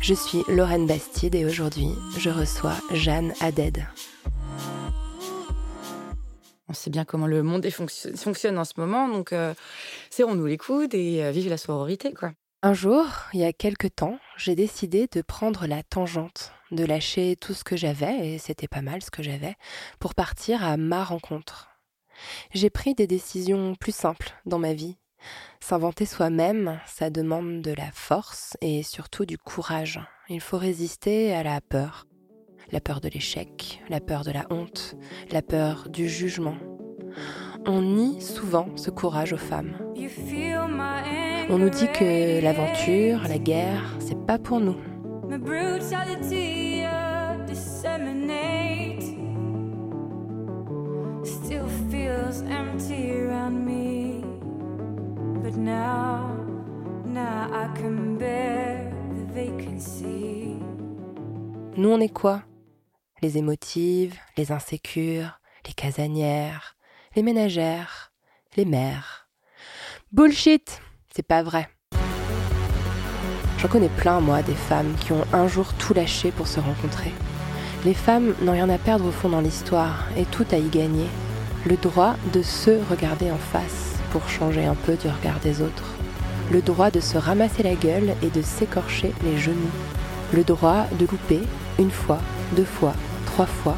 Je suis Lorraine Bastide et aujourd'hui, je reçois Jeanne Haddad. On sait bien comment le monde fonctionne en ce moment, donc euh, serrons-nous les coudes et euh, vive la sororité, quoi. Un jour, il y a quelque temps, j'ai décidé de prendre la tangente, de lâcher tout ce que j'avais, et c'était pas mal ce que j'avais, pour partir à ma rencontre. J'ai pris des décisions plus simples dans ma vie. S'inventer soi-même, ça demande de la force et surtout du courage. Il faut résister à la peur. La peur de l'échec, la peur de la honte, la peur du jugement. On nie souvent ce courage aux femmes. On nous dit que l'aventure, la guerre, c'est pas pour nous. My brutality disseminate still feels empty around me. Nous, on est quoi? Les émotives, les insécures, les casanières, les ménagères, les mères. Bullshit C'est pas vrai. J'en connais plein, moi, des femmes qui ont un jour tout lâché pour se rencontrer. Les femmes n'ont rien à perdre au fond dans l'histoire et tout à y gagner. Le droit de se regarder en face pour changer un peu du regard des autres. Le droit de se ramasser la gueule et de s'écorcher les genoux. Le droit de louper une fois, deux fois, trois fois,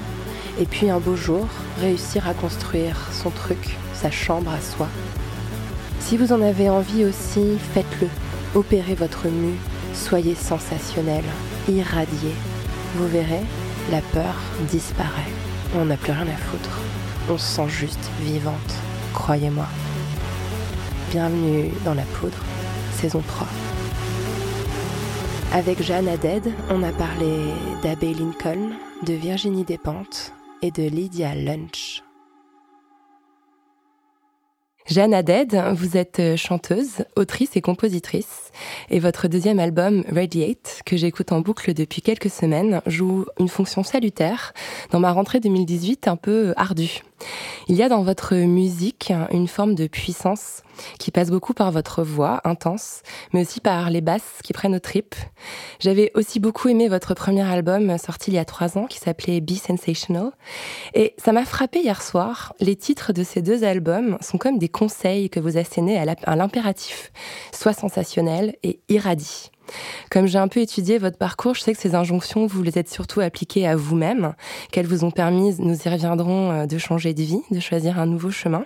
et puis un beau jour réussir à construire son truc, sa chambre à soi. Si vous en avez envie aussi, faites-le. Opérez votre mue, soyez sensationnel, irradiez. Vous verrez, la peur disparaît. On n'a plus rien à foutre. On se sent juste vivante, croyez-moi. Bienvenue dans la poudre, saison 3. Avec Jeanne Haddad, on a parlé d'Abbé Lincoln, de Virginie Despentes et de Lydia Lunch. Jeanne Haddad, vous êtes chanteuse, autrice et compositrice, et votre deuxième album, Radiate, que j'écoute en boucle depuis quelques semaines, joue une fonction salutaire dans ma rentrée 2018 un peu ardue. Il y a dans votre musique une forme de puissance qui passe beaucoup par votre voix intense, mais aussi par les basses qui prennent aux tripes. J'avais aussi beaucoup aimé votre premier album sorti il y a trois ans qui s'appelait Be Sensational. Et ça m'a frappé hier soir. Les titres de ces deux albums sont comme des conseils que vous assénez à l'impératif. Sois sensationnel et irradie. Comme j'ai un peu étudié votre parcours, je sais que ces injonctions, vous les êtes surtout appliquées à vous-même, qu'elles vous ont permis, nous y reviendrons, euh, de changer de vie, de choisir un nouveau chemin.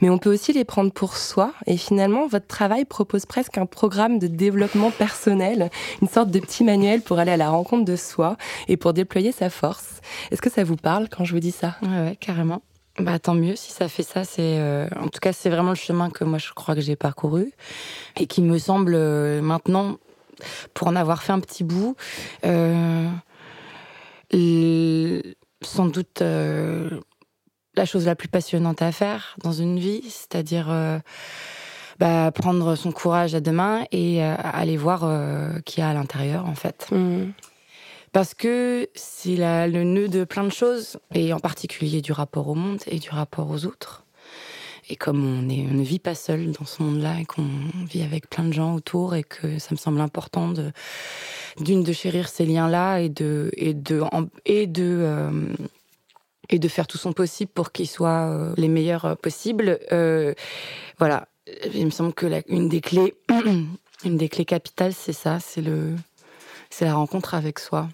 Mais on peut aussi les prendre pour soi. Et finalement, votre travail propose presque un programme de développement personnel, une sorte de petit manuel pour aller à la rencontre de soi et pour déployer sa force. Est-ce que ça vous parle quand je vous dis ça? Ouais, ouais, carrément. Bah, tant mieux si ça fait ça. C'est, euh, en tout cas, c'est vraiment le chemin que moi je crois que j'ai parcouru et qui me semble euh, maintenant, pour en avoir fait un petit bout, euh, sans doute la chose la plus passionnante à faire dans une vie, c'est-à-dire bah, prendre son courage à deux mains et aller voir qui a à l'intérieur en fait. Hmm. Parce que c'est le nœud de plein de choses, et en particulier du rapport au monde et du rapport aux autres. Et comme on, ne vit pas seul dans ce monde-là et qu'on vit avec plein de gens autour et que ça me semble important de d'une de chérir ces liens-là et de et de et de euh, et de faire tout son possible pour qu'ils soient euh, les meilleurs euh, possibles. Voilà, il me semble que une des clés une des clés capitales c'est ça, c'est le c'est la rencontre avec soi.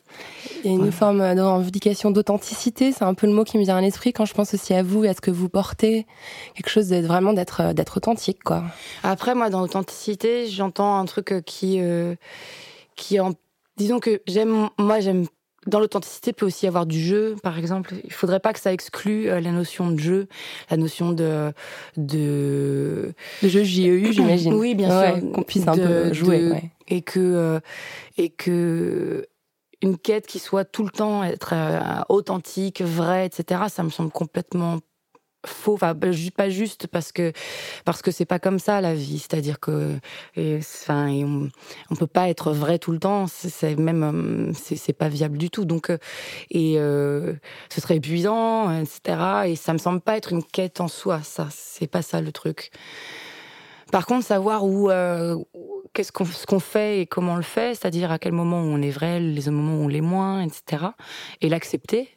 Il y a une Ouais. forme de revendication d'authenticité, c'est un peu le mot qui me vient à l'esprit quand je pense aussi à vous et à ce que vous portez, quelque chose de vraiment d'être euh, d'être authentique quoi. Après, moi, dans l'authenticité, j'entends un truc euh, qui, euh, qui en, disons que j'aime, moi, j'aime. Dans l'authenticité, peut aussi y avoir du jeu, par exemple. Il faudrait pas que ça exclue euh, la notion de jeu, la notion de de Le jeu JEU, j'imagine. Oui, bien Ouais, sûr. qu'on puisse un De- peu jouer. de- ouais. et que euh, et que une quête qui soit tout le temps être euh, authentique, vraie, etc. Ça me semble complètement faux, enfin pas ju- pas juste parce que parce que c'est pas comme ça la vie. C'est-à-dire que enfin on, on peut pas être vrai tout le temps. C'est- même euh, c'est pas viable du tout. Donc euh, et euh, ce serait épuisant, etc. Et ça me semble pas être une quête en soi. Ça c'est pas ça le truc. Par contre, savoir où, euh, qu'est-ce qu'on ce qu'on fait et comment on le fait, c'est-à-dire à quel moment on est vrai, les moments où on l'est moins, etc. Et l'accepter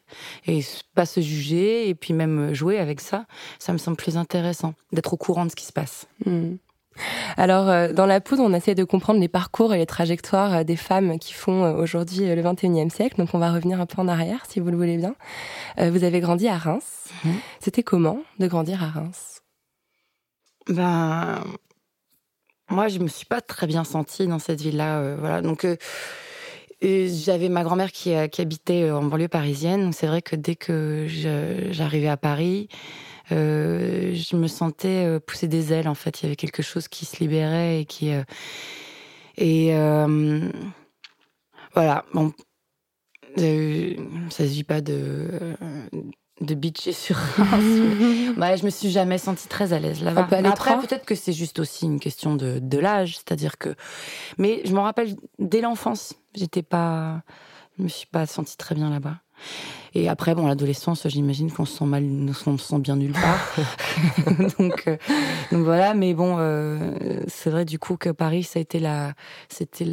et pas se juger et puis même jouer avec ça, ça me semble plus intéressant d'être au courant de ce qui se passe. Hmm. Alors, euh, dans la poudre, on essaie de comprendre les parcours et les trajectoires euh, des femmes qui font euh, aujourd'hui euh, le 21e siècle. Donc, on va revenir un peu en arrière, si vous le voulez bien. Euh, vous avez grandi à Reims. Mhm. C'était comment de grandir à Reims? Ben, moi, je me suis pas très bien sentie dans cette ville-là. euh, voilà, donc euh, j'avais ma grand-mère qui, euh, habitait en banlieue parisienne. C'est vrai que dès que j'arrivais à Paris, je me sentais pousser des ailes. En fait, il y avait quelque chose qui se libérait et qui et voilà. Bon, ça se vit pas de de bitcher sur Reims, bah, je me suis jamais sentie très à l'aise là-bas. Un peu à Mais Après, peut-être que c'est juste aussi une question de, de l'âge, c'est-à-dire que. Mais je m'en rappelle dès l'enfance, j'étais pas, je me suis pas sentie très bien là-bas. Et après, bon, l'adolescence, j'imagine qu'on se sent mal, on se sent bien nulle part. donc, euh, donc voilà. Mais bon, euh, c'est vrai du coup que Paris, ça a été la, c'était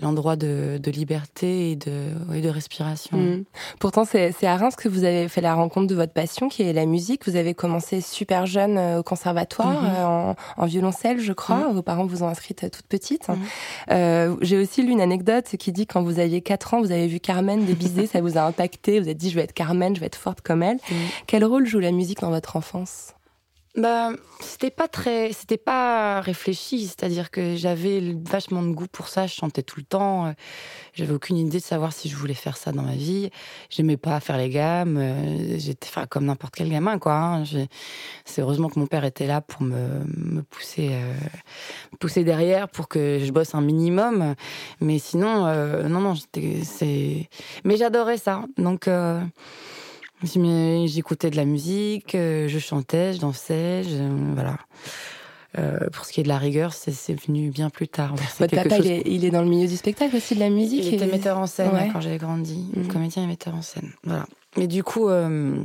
l'endroit de, de liberté et de, et de respiration. Hmm. Pourtant, c'est à Reims que vous avez fait la rencontre de votre passion, qui est la musique. Vous avez commencé super jeune euh, au conservatoire, Mhm. euh, en, en violoncelle, je crois. Vos parents vous ont inscrite euh, toute petite. Euh, J'ai aussi lu une anecdote qui dit quand vous aviez 4 ans, vous avez vu Carmen de Bizet, ça vous a impacté. Vous vous êtes dit, je vais être Carmen, je vais être forte comme elle. Quel rôle joue la musique dans votre enfance? Bah, c'était pas très, c'était pas réfléchi, c'est-à-dire que j'avais vachement de goût pour ça, je chantais tout le temps, j'avais aucune idée de savoir si je voulais faire ça dans ma vie, j'aimais pas faire les gammes, j'étais enfin, comme n'importe quel gamin, quoi. hein. C'est heureusement que mon père était là pour me, pousser, euh, pousser derrière pour que je bosse un minimum, mais sinon, euh, non, non, c'est, mais j'adorais ça, donc. euh, J'écoutais de la musique, euh, je chantais, je dansais, je- voilà. Euh, pour ce qui est de la rigueur, c'est venu bien plus tard. Votre papa, chose- il est, il est dans le milieu du spectacle aussi, de la musique il était et- metteur en scène Ouais. quand j'avais grandi, Mhm. comédien et metteur en scène. Voilà. Mais du coup, euh,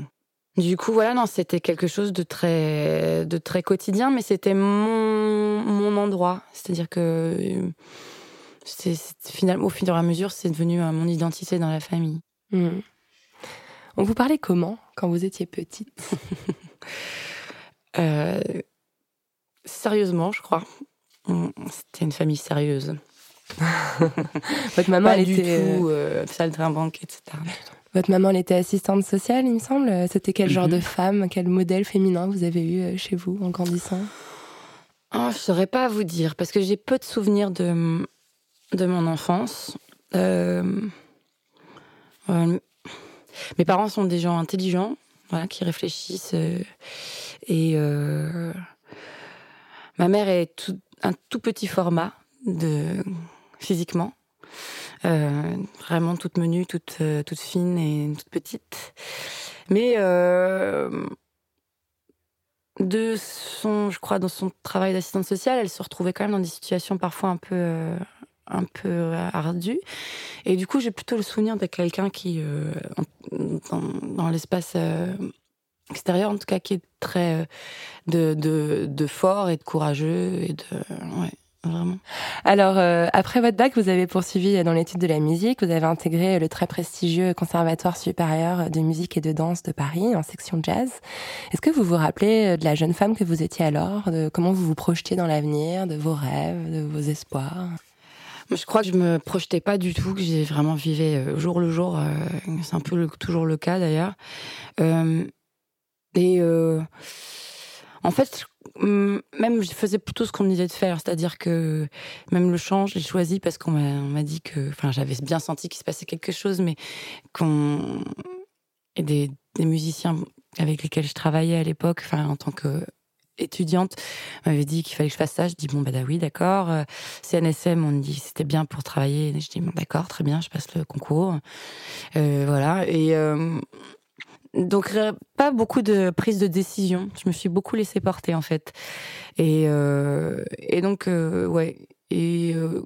du coup, voilà, non, c'était quelque chose de très, de très quotidien, mais c'était mon, mon endroit. C'est-à-dire que c'est finalement, au fur et à mesure, c'est devenu euh, mon identité dans la famille. Hmm. On vous parlait comment quand vous étiez petite? Euh, sérieusement, je crois. On- C'était une famille sérieuse. Votre maman, Pas elle du était, euh, tout euh, saltimbanque, etc. votre maman, elle était assistante sociale, il me semble. C'était quel genre Mhm. de femme, quel modèle féminin vous avez eu euh, chez vous en grandissant? Oh, je saurais pas vous dire parce que j'ai peu de souvenirs de de mon enfance. Euh, euh, mes parents sont des gens intelligents, qui réfléchissent. euh, et euh, ma mère est un tout petit format physiquement, Euh, vraiment toute menue, toute toute fine et toute petite. Mais de son, je crois, dans son travail d'assistante sociale, elle se retrouvait quand même dans des situations parfois un peu, un peu euh, ardues. Et du coup, j'ai plutôt le souvenir de quelqu'un qui, euh, dans, l'espace euh, extérieur, en tout cas, qui est très de, de, fort et de courageux et de, ouais, vraiment. Alors, après votre bac, vous avez poursuivi dans l'étude de la musique. Vous avez intégré le très prestigieux Conservatoire supérieur de musique et de danse de Paris en section jazz. Est-ce que vous vous rappelez de la jeune femme que vous étiez alors, de comment vous vous projetiez dans l'avenir, de vos rêves, de vos espoirs? Je crois que je me projetais pas du tout, que j'ai vraiment vivais euh, jour le jour. euh, c'est un peu toujours le cas d'ailleurs. Euh, et en fait, hum, même je faisais plutôt ce qu'on me disait de faire, c'est-à-dire que même le chant, je l'ai choisi parce qu'on m'a on m'a dit que, enfin, j'avais bien senti qu'il se passait quelque chose, mais qu'on et des, des musiciens avec lesquels je travaillais à l'époque, enfin en tant que étudiante, m'avaient dit qu'il fallait que je fasse ça. Je dis bon bah, bah oui d'accord. Euh, CNSM on me dit c'était bien pour travailler. Je dis bon d'accord très bien, je passe le concours. Euh, voilà et euh, donc pas beaucoup de prise de décision. Je me suis beaucoup laissée porter en fait. Et euh, et donc euh, ouais et euh,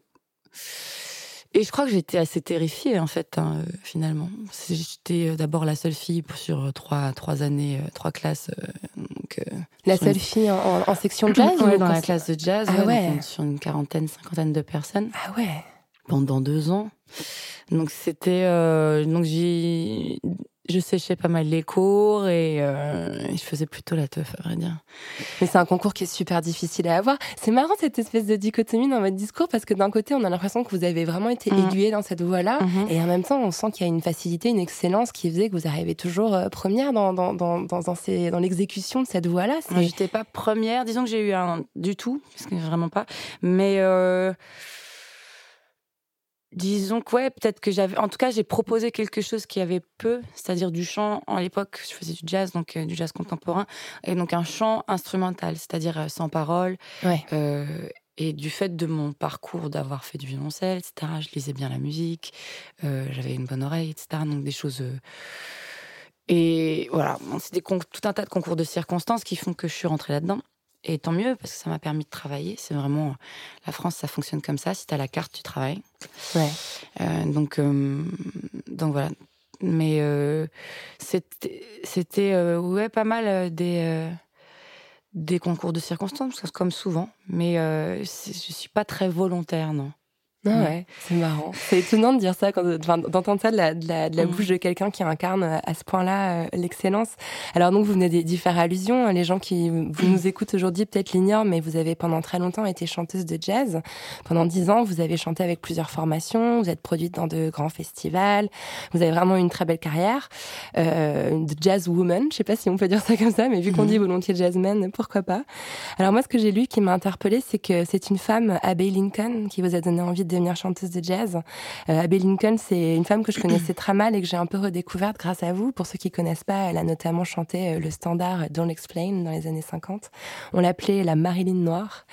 et je crois que j'étais assez terrifiée en fait hein, euh, finalement. J'étais euh, d'abord la seule fille sur trois trois années, euh, trois classes. euh, donc, euh, La une- seule fille en, section jazz Ouais, ou dans la classe de jazz, Ah ouais, ouais. donc, sur une quarantaine, cinquantaine de personnes Ah ouais. pendant deux ans. Donc c'était euh, donc j'ai je séchais pas mal les cours et euh, je faisais plutôt la teuf à vrai dire. Mais c'est un concours qui est super difficile à avoir. C'est marrant cette espèce de dichotomie dans votre discours parce que d'un côté, on a l'impression que vous avez vraiment été Mhm. aiguillé dans cette voie-là. Et en même temps, on sent qu'il y a une facilité, une excellence qui faisait que vous arrivez toujours euh, première dans, dans, dans, dans, dans ces- dans l'exécution de cette voie-là. J'étais pas première, disons que j'ai eu un du tout, parce que vraiment pas. Mais euh, disons que ouais, peut-être que j'avais. En tout cas, j'ai proposé quelque chose qui avait peu, c'est-à-dire du chant. À l'époque, je faisais du jazz, donc euh, du jazz contemporain, et donc un chant instrumental, c'est-à-dire euh, sans parole. Ouais. Euh, et du fait de mon parcours d'avoir fait du violoncelle, etc., je lisais bien la musique, j'avais une bonne oreille, etc. Donc des choses. Et voilà, c'est tout un tas de concours de circonstances qui font que je suis rentrée là-dedans. Et tant mieux, parce que ça m'a permis de travailler. C'est vraiment. La France, ça fonctionne comme ça. Si tu as la carte, tu travailles. Ouais. Euh, donc, euh, donc voilà. Mais euh, c'était, ouais, pas mal des, des concours de circonstances, comme souvent. Mais je suis pas très volontaire, non. Ah Ouais. ouais, c'est marrant. C'est étonnant de dire ça, d'entendre ça de la, de la, de la Mhm. bouche de quelqu'un qui incarne euh, à ce point-là euh, l'excellence. Alors donc vous venez d'y faire allusion. Les gens qui vous nous écoutent aujourd'hui peut-être l'ignorent, mais vous avez pendant très longtemps été chanteuse de jazz. Pendant dix ans, vous avez chanté avec plusieurs formations. Vous êtes produite dans de grands festivals. Vous avez vraiment eu une très belle carrière euh, de jazz woman. Je sais pas si on peut dire ça comme ça, mais vu qu'on Mhm. dit volontiers jazzman, pourquoi pas Alors moi, ce que j'ai lu qui m'a interpellée, c'est que c'est une femme, Abbey Lincoln, qui vous a donné envie de devenir chanteuse de jazz. Euh, Abbey Lincoln, c'est une femme que je connaissais très mal et que j'ai un peu redécouverte grâce à vous. Pour ceux qui connaissent pas, elle a notamment chanté euh, le standard Don't Explain dans les années 50. On l'appelait la Marilyn Noire.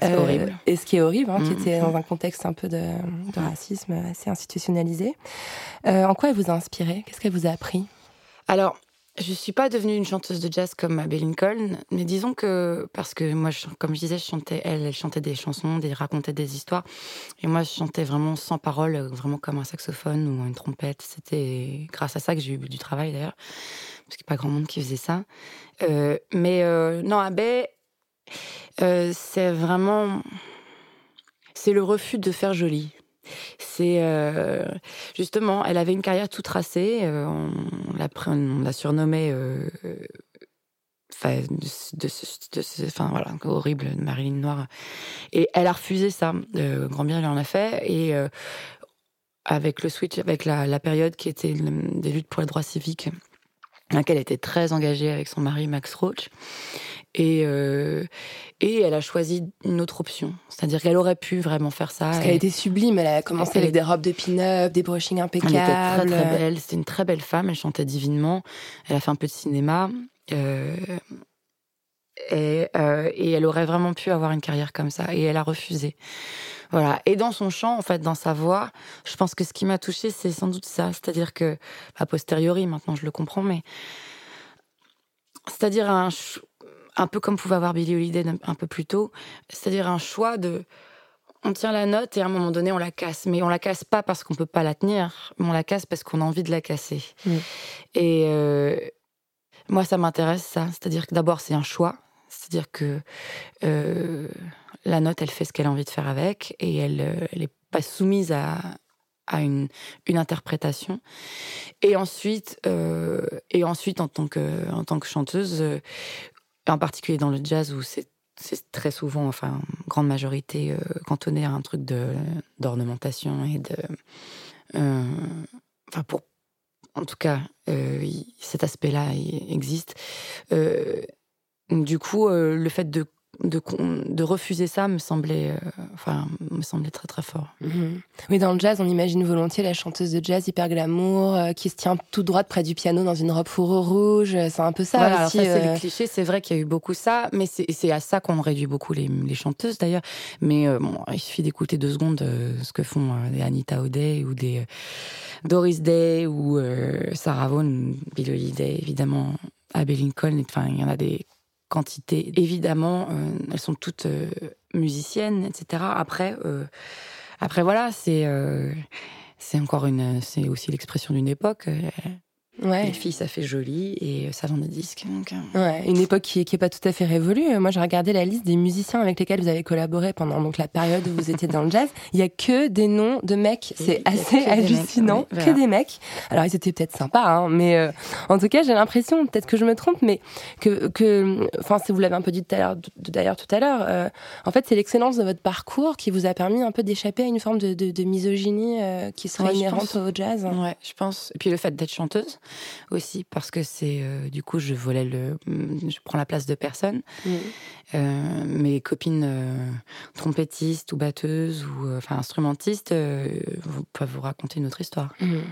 C'est horrible. Et ce qui est horrible, hein, qui Mhm. était dans un contexte un peu de, de racisme assez institutionnalisé. Euh, en quoi elle vous a inspiré Qu'est-ce qu'elle vous a appris? Alors, je suis pas devenue une chanteuse de jazz comme Abby Lincoln, mais disons que parce que moi, comme je disais, je chantais, elle, elle chantait des chansons, des racontait des histoires, et moi, je chantais vraiment sans parole, vraiment comme un saxophone ou une trompette. C'était grâce à ça que j'ai eu du travail d'ailleurs, parce qu'il n'y a pas grand monde qui faisait ça. Euh, mais euh, non, Abby, euh, c'est vraiment, c'est le refus de faire joli. C'est euh, justement, elle avait une carrière tout tracée. euh, on l'a surnommait. euh, Enfin, de, de- enfin voilà, horrible, Marilyn Noire. Et elle a refusé ça. Euh, Grand bien lui en a fait. Et avec le switch, avec la, la période qui était des luttes pour les droits civiques, laquelle elle était très engagée avec son mari Max Roach. Et, euh, et elle a choisi une autre option. C'est-à-dire qu'elle aurait pu vraiment faire ça. Parce qu'elle était sublime. Elle a commencé Elle avec des robes de pin-up, des brushings elle impeccables. était très très belle, c'était une très belle femme, elle chantait divinement, elle a fait un peu de cinéma. euh, et, euh, et elle aurait vraiment pu avoir une carrière comme ça, et elle a refusé. Voilà. Et dans son chant, en fait, dans sa voix, je pense que ce qui m'a touchée, c'est sans doute ça. C'est-à-dire que, a posteriori, maintenant je le comprends, mais. C'est-à-dire un, un peu comme pouvait avoir Billie Holiday un- peu plus tôt, c'est-à-dire un choix de on tient la note et à un moment donné on la casse. Mais on la casse pas parce qu'on peut pas la tenir, mais on la casse parce qu'on a envie de la casser. Et euh, moi ça m'intéresse ça. C'est-à-dire que d'abord c'est un choix. C'est-à-dire que euh, la note elle fait ce qu'elle a envie de faire avec et elle euh, elle est pas soumise à à une, une interprétation. Et ensuite, euh, et ensuite en tant que en tant que chanteuse, euh, en particulier dans le jazz où c'est c'est très souvent, enfin, grande majorité, euh, cantonné à un truc d'ornementation et de. euh, Enfin, pour. En tout cas, euh, cet aspect-là existe. Du coup, euh, le fait de, de, refuser ça me semblait, euh, enfin, me semblait très très fort. Mhm. Oui, dans le jazz, on imagine volontiers la chanteuse de jazz hyper glamour euh, qui se tient tout droite près du piano dans une robe fourrure rouge. C'est un peu ça Voilà, aussi. ça, c'est le cliché. C'est vrai qu'il y a eu beaucoup ça, mais c'est à ça qu'on réduit beaucoup les, les chanteuses d'ailleurs. Mais bon, il suffit d'écouter deux secondes ce que font des Anita O'Day ou des Doris Day ou Sarah Vaughan, Billie Holiday, évidemment, Abbey Lincoln. Enfin, il y en a des quantités. Évidemment, euh, elles sont toutes euh, musiciennes, etc. Après, euh, après voilà, encore une, c'est aussi l'expression d'une époque. Euh, ouais. Les filles, ça fait joli et ça vend des disques. Donc, euh, Ouais, une époque qui, qui est pas tout à fait révolue. Moi, j'ai regardé la liste des musiciens avec lesquels vous avez collaboré pendant donc la période où vous étiez dans le jazz. Il y a que des noms de mecs. C'est a assez que des mecs, hallucinant. Que des mecs. Alors, ils étaient peut-être sympas, hein, mais euh, en tout cas, j'ai l'impression, peut-être que je me trompe, mais que, que, enfin, si vous l'avez un peu dit tout à l'heure, d'ailleurs tout à l'heure, euh, en fait, c'est l'excellence de votre parcours qui vous a permis un peu d'échapper à une forme de, de, de misogynie euh, qui serait inhérente pense. au jazz. Ouais, je pense. Et puis le fait d'être chanteuse aussi, parce que c'est euh, du coup, je volais le, je prends la place de personne. Euh, mes copines euh, trompettistes ou batteuses ou enfin instrumentistes peuvent vous raconter une autre histoire. Mhm.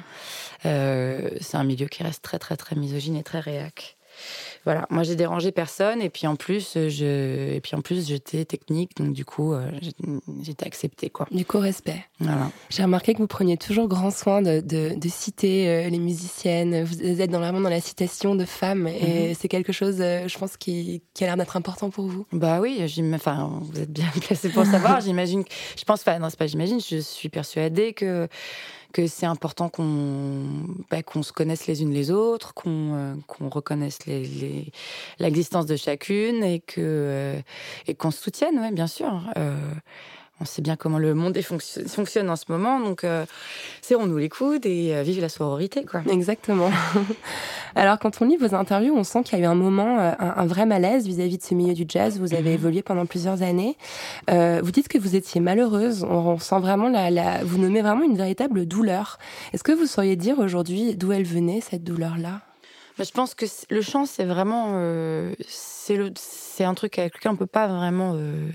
C'est un milieu qui reste très très très misogyne et très réac. Voilà, moi j'ai dérangé personne et puis en plus euh, je et puis en plus j'étais technique donc du coup euh, j'étais acceptée quoi. Du coup, respect. Voilà. J'ai remarqué que vous preniez toujours grand soin de, de, de citer euh, les musiciennes. Vous êtes dans, vraiment dans la citation de femmes et c'est quelque chose, je pense, qui, qui a l'air d'être important pour vous. Bah oui, enfin, vous êtes bien placé pour savoir. j'imagine, je pense, enfin, non, c'est pas j'imagine, je suis persuadée que que c'est important qu'on bah, qu'on se connaisse les unes les autres, qu'on euh, qu'on reconnaisse l'existence de chacune euh, et qu'on se soutienne, ouais, bien sûr. On sait bien comment le monde fonctionne en ce moment, donc euh, serrons-nous les coudes et euh, vive la sororité, quoi. Exactement. Alors, quand on lit vos interviews, on sent qu'il y a eu un moment, euh, un, un vrai malaise vis-à-vis de ce milieu du jazz. Vous avez évolué pendant plusieurs années. Euh, vous dites que vous étiez malheureuse. On, on sent vraiment la, la, vous nommez vraiment une véritable douleur. Est-ce que vous sauriez dire aujourd'hui d'où elle venait cette douleur-là? Bah, je pense que le chant, c'est vraiment. euh, c'est c'est un truc avec lequel on peut pas vraiment. euh,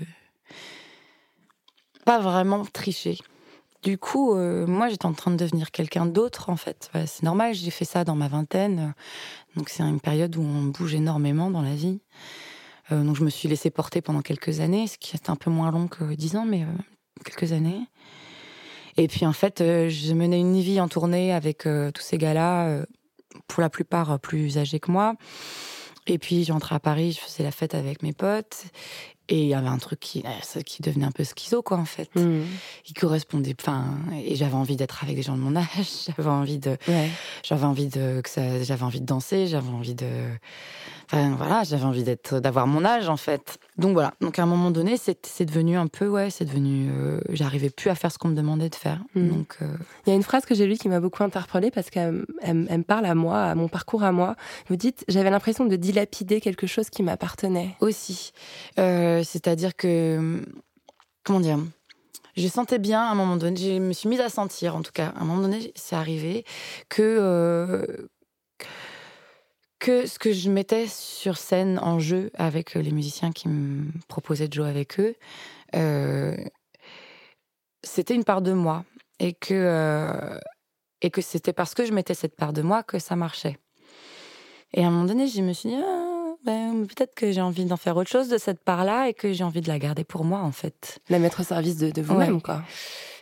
pas vraiment tricher. Du coup, euh, moi, j'étais en train de devenir quelqu'un d'autre, en fait. C'est normal, j'ai fait ça dans ma vingtaine. Donc, c'est une période où on bouge énormément dans la vie. Euh, donc, je me suis laissée porter pendant quelques années, ce qui est un peu moins long que dix ans, mais euh, quelques années. Et puis, en fait, je menais une vie en tournée avec tous ces gars-là. pour la plupart plus âgés que moi. Et puis j'entrais à Paris, je faisais la fête avec mes potes. Et il y avait un truc qui, euh, qui devenait un peu schizo, quoi, en fait. Mhm. Qui correspondait. Enfin, et j'avais envie d'être avec des gens de mon âge. J'avais envie de, Ouais. j'avais envie de, que ça, j'avais envie de danser. J'avais envie de, enfin voilà, j'avais envie d'être, d'avoir mon âge, en fait. Donc voilà. Donc à un moment donné, c'est, c'est devenu un peu, ouais, c'est devenu, euh, j'arrivais plus à faire ce qu'on me demandait de faire. Mhm. Donc euh, Il y a une phrase que j'ai lue qui m'a beaucoup interpellée parce qu'elle elle- elle me parle à moi, à mon parcours à moi. Vous dites, j'avais l'impression de dilapider quelque chose qui m'appartenait. aussi. Euh, C'est-à-dire que, comment dire, je sentais bien à un moment donné, je me suis mise à sentir, en tout cas, à un moment donné, c'est arrivé que euh, que ce que je mettais sur scène en jeu avec les musiciens qui me proposaient de jouer avec eux, euh, c'était une part de moi et que euh, et que c'était parce que je mettais cette part de moi que ça marchait. Et à un moment donné, je me suis dit, ah, ben, peut-être que j'ai envie d'en faire autre chose de cette part-là et que j'ai envie de la garder pour moi, en fait. La mettre au service de, de vous-même, Ouais. quoi.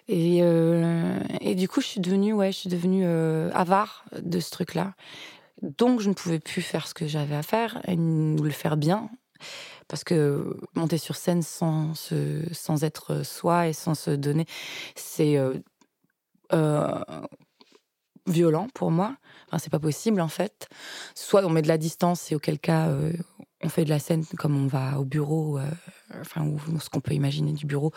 Et, euh, et du coup, je suis devenue, ouais, je suis devenue euh, avare de ce truc-là. Donc, je ne pouvais plus faire ce que j'avais à faire et le faire bien. Parce que monter sur scène sans, se, sans être soi et sans se donner, c'est euh, euh, violent pour moi. Enfin, c'est pas possible en fait. Soit on met de la distance et auquel cas euh, on fait de la scène comme on va au bureau, enfin ou ce qu'on peut imaginer du bureau.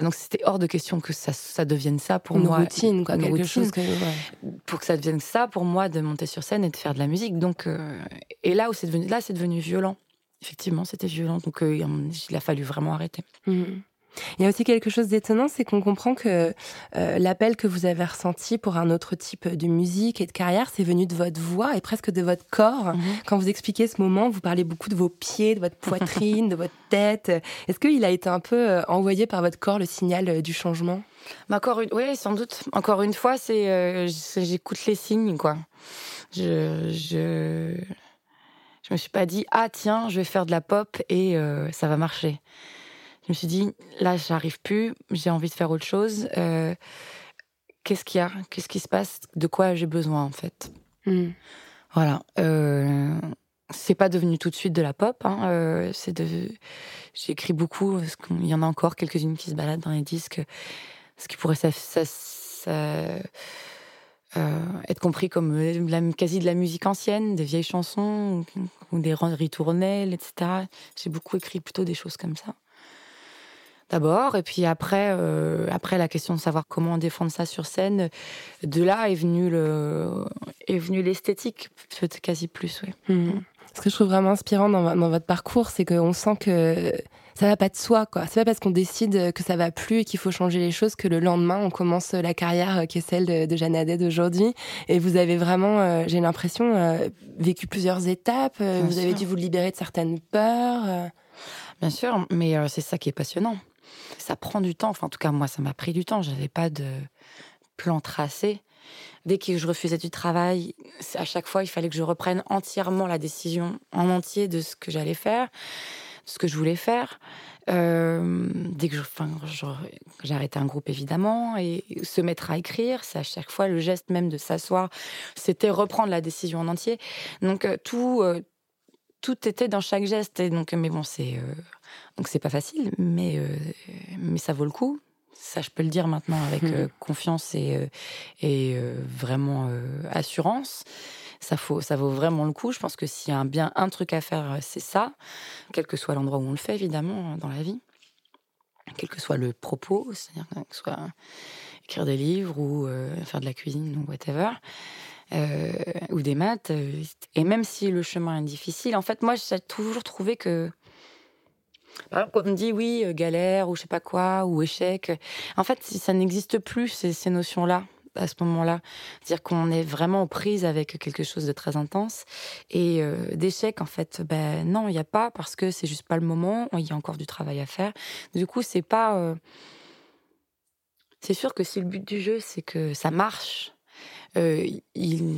Donc c'était hors de question que ça, ça devienne ça pour une moi. routine, quoi, Une quelque routine. chose que. ouais. Pour que ça devienne ça pour moi de monter sur scène et de faire de la musique. Donc euh, et là où c'est devenu, là c'est devenu violent. effectivement, c'était violent. Donc, euh, il a fallu vraiment arrêter. Mhm. Il y a aussi quelque chose d'étonnant, c'est qu'on comprend que euh, l'appel que vous avez ressenti pour un autre type de musique et de carrière, c'est venu de votre voix et presque de votre corps. Mhm. Quand vous expliquez ce moment, vous parlez beaucoup de vos pieds, de votre poitrine, de votre tête. Est-ce qu'il a été un peu euh, envoyé par votre corps le signal euh, du changement? Mais encore une, oui, sans doute. Encore une fois, c'est euh, j'écoute les signes, quoi. Je, je, je me suis pas dit ah tiens, je vais faire de la pop et euh, ça va marcher. Je me suis dit là, j'arrive plus, j'ai envie de faire autre chose. Euh, Qu'est-ce qu'il y a? Qu'est-ce qui se passe? De quoi j'ai besoin en fait? Hmm. Voilà. Euh, c'est pas devenu tout de suite de la pop. Hein, euh, c'est de. J'écris beaucoup. Parce qu'il y en a encore quelques-unes qui se baladent dans les disques. Ce qui pourrait ça, ça- ça- euh, être compris comme euh, la, quasi de la musique ancienne, des vieilles chansons ou, ou des ritournelles, etc. J'ai beaucoup écrit plutôt des choses comme ça. D'abord, et puis après, euh, après la question de savoir comment défendre ça sur scène, de là est venu le, est venu l'esthétique, peut-être quasi plus, oui. Mhm. Ce que je trouve vraiment inspirant dans, dans votre parcours, c'est qu'on sent que ça va pas de soi, quoi. C'est pas parce qu'on décide que ça va plus et qu'il faut changer les choses que le lendemain on commence la carrière euh, qui est celle de, de Jeanne Haddad d'aujourd'hui. Et vous avez vraiment, euh, j'ai l'impression, euh, vécu plusieurs étapes. Bien vous avez dû vous libérer de certaines peurs. Bien sûr, mais c'est ça qui est passionnant. Ça prend du temps. Enfin, en tout cas, moi, ça m'a pris du temps. J'avais pas de plan tracé. Dès que je refusais du travail, à chaque fois, il fallait que je reprenne entièrement la décision en entier de ce que j'allais faire, de ce que je voulais faire. Dès que je, enfin, arrêté un groupe évidemment et se mettre à écrire, c'est à chaque fois le geste même de s'asseoir, c'était reprendre la décision en entier. Donc euh, tout, euh, tout était dans chaque geste. Et donc, mais bon, c'est euh, donc c'est pas facile, mais euh, mais ça vaut le coup. Ça, je peux le dire maintenant avec Mhm. euh, confiance et euh, et vraiment assurance. Ça faut, ça vaut vraiment le coup. Je pense que s'il y a un bien un truc à faire, c'est ça, quel que soit l'endroit où on le fait, évidemment, dans la vie, quel que soit le propos, c'est-à-dire que ce soit écrire des livres ou euh, faire de la cuisine ou whatever euh, ou des maths. Et même si le chemin est difficile, en fait, moi, j'ai toujours trouvé que. Par exemple, quand on dit oui, euh, galère ou je sais pas quoi, ou échec, en fait, ça n'existe plus, ces, ces notions-là, à ce moment-là. C'est-à-dire qu'on est vraiment aux prises avec quelque chose de très intense. Et euh, d'échec, en fait, ben non, il n'y a pas, parce que c'est juste pas le moment, il y a encore du travail à faire. Du coup, c'est pas. euh, C'est sûr que si le but du jeu, c'est que ça marche, il,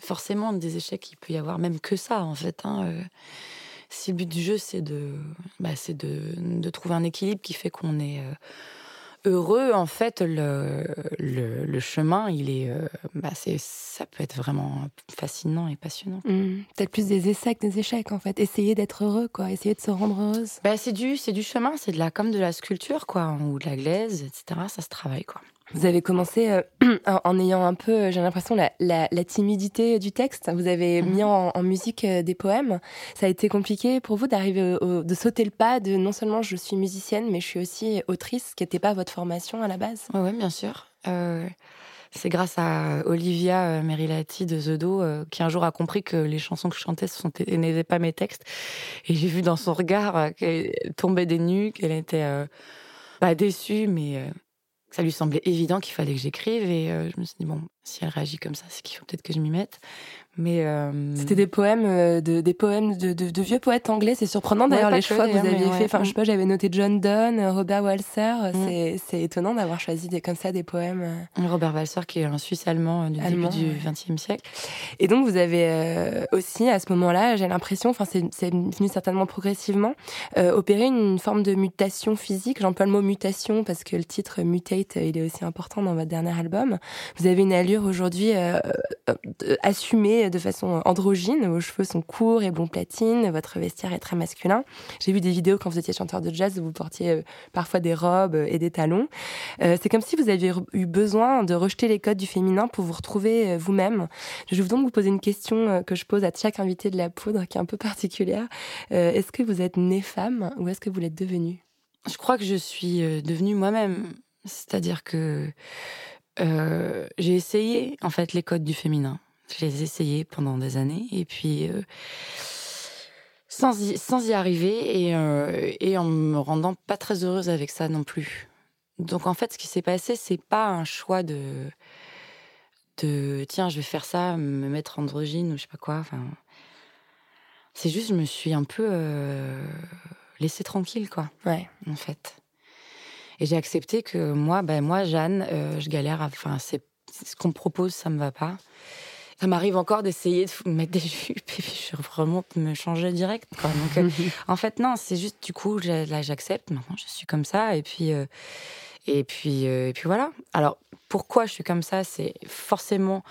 forcément des échecs, il peut y avoir même que ça en fait. hein. Si le but du jeu c'est de, bah, c'est de, de trouver un équilibre qui fait qu'on est euh, heureux, en fait, le, le, le chemin, il est, euh, bah, c'est, ça peut être vraiment fascinant et passionnant. Hmm. Peut-être plus des essais que des échecs, en fait. Essayer d'être heureux, quoi. Essayer de se rendre heureuse. Bah, c'est du, c'est du chemin, c'est de la, comme de la sculpture, quoi, ou de la glaise, etc. Ça se travaille, quoi. Vous avez commencé euh, en ayant un peu, euh, j'ai l'impression, la, la, la timidité du texte. Vous avez Mhm. mis en, en musique euh, des poèmes. Ça a été compliqué pour vous d'arriver, de sauter le pas de non seulement je suis musicienne, mais je suis aussi autrice, ce qui n'était pas votre formation à la base? Oui, bien sûr. Euh, c'est grâce à Olivia Merilati de The Do euh, qui un jour a compris que les chansons que je chantais n'étaient pas mes textes. Et j'ai vu dans son regard euh, qu'elle tombait des nues, qu'elle était pas déçue, mais ça lui semblait évident qu'il fallait que j'écrive. Et euh, je me suis dit, bon, si elle réagit comme ça, c'est qu'il faut peut-être que je m'y mette. Mais euh, C'était des poèmes, euh, de, des poèmes de, de, de vieux poètes anglais. C'est surprenant Ouais, d'ailleurs les choix que vous aviez mais fait. ouais. Enfin, je sais pas, j'avais noté John Donne, Robert Walser. Mm. C'est, c'est étonnant d'avoir choisi des, comme ça des poèmes. euh. Robert Walser, qui est un Suisse allemand du Allemand, début ouais. du XXe siècle. Et donc, vous avez euh, aussi, à ce moment-là, j'ai l'impression, enfin, c'est c'est venu certainement progressivement, opérer une forme de mutation physique. J'emploie le mot mutation parce que le titre Mutate, il est aussi important dans votre dernier album. Vous avez une allure aujourd'hui euh, euh, de façon androgyne. Vos cheveux sont courts et blond platine. Votre vestiaire est très masculin. J'ai vu des vidéos quand vous étiez chanteur de jazz où vous portiez euh, parfois des robes et des talons. Euh, c'est comme si vous aviez eu besoin de rejeter les codes du féminin pour vous retrouver vous-même. Je vais donc vous poser une question que je pose à chaque invité de la poudre, qui est un peu particulière. Est-ce que vous êtes née femme ou est-ce que vous l'êtes devenue? Je crois que je suis devenue moi-même. C'est-à-dire que euh, j'ai essayé, en fait, les codes du féminin. Je les ai essayés pendant des années. Et puis, euh, sans y, sans y arriver et, euh, et en me rendant pas très heureuse avec ça non plus. Donc en fait, ce qui s'est passé, c'est pas un choix de de tiens, je vais faire ça, me mettre androgyne ou je sais pas quoi. Enfin, c'est juste, je me suis un peu euh, laissée tranquille, quoi. Ouais. En fait. Et j'ai accepté que moi, ben moi, Jeanne, euh, je galère. Enfin, c'est ce qu'on me propose, ça me va pas. Ça m'arrive encore d'essayer de mettre des jupes et puis je remonte me changer direct. Quoi. Donc, euh, en fait, non, c'est juste du coup, là, j'accepte. Maintenant, je suis comme ça. Et puis, euh, et puis, euh, et puis voilà. Alors, pourquoi je suis comme ça? C'est forcément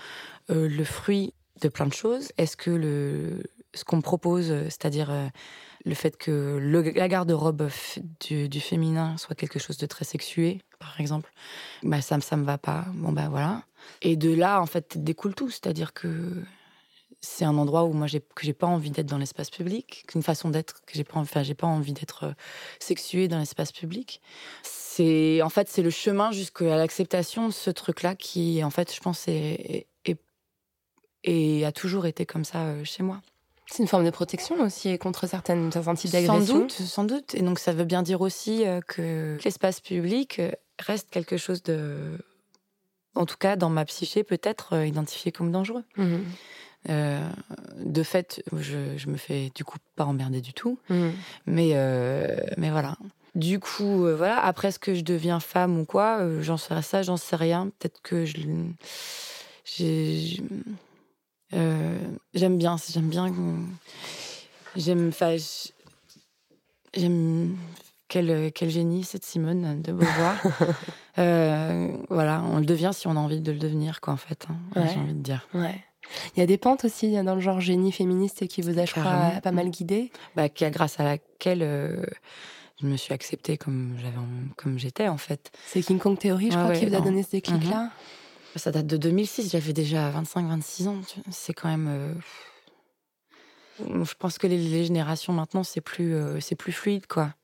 le fruit de plein de choses. Est-ce que le, ce qu'on propose, euh, c'est-à-dire euh, le fait que la garde-robe du, féminin soit quelque chose de très sexué, par exemple, bah ça, ça me va pas. Bon, bah voilà. Et de là, en fait, découle tout. C'est-à-dire que c'est un endroit où moi, j'ai, que j'ai pas envie d'être dans l'espace public, qu'une façon d'être que j'ai pas, enfin, j'ai pas envie d'être euh, sexuée dans l'espace public. C'est, en fait, c'est le chemin jusqu'à l'acceptation de ce truc-là qui, en fait, je pense, est, est- et a toujours été comme ça chez moi. C'est une forme de protection aussi contre certaines, certains types Sans d'agressions. doute, sans doute. Et donc ça veut bien dire aussi euh, que l'espace public euh, reste quelque chose de, en tout cas dans ma psyché peut-être euh, identifié comme dangereux. Mhm. Euh, de fait, je, je me fais du coup pas emmerder du tout, Mhm. mais euh, mais voilà. Du coup, euh, voilà. Après, est-ce que je deviens femme ou quoi J'en sais ça, j'en sais rien. Peut-être que je, j'ai, j'aime bien, j'aime bien, j'aime, j'aime quel quel génie cette Simone de Beauvoir. Euh, voilà, on le devient si on a envie de le devenir, quoi, en fait. hein, Ouais. J'ai envie de dire. Ouais. Il y a des pentes aussi dans le genre génie féministe qui vous a, je crois, Carrément. pas mal guidé. bah, qui grâce à laquelle euh, je me suis acceptée comme j'avais, en- comme j'étais en fait. C'est King Kong Theory, je Ouais, crois, qui vous a donné ce déclic-là. Ça date de 2006, j'avais déjà 25-26 ans. C'est quand même. euh, Je pense que les, les générations maintenant, c'est plus, euh, c'est plus fluide, quoi.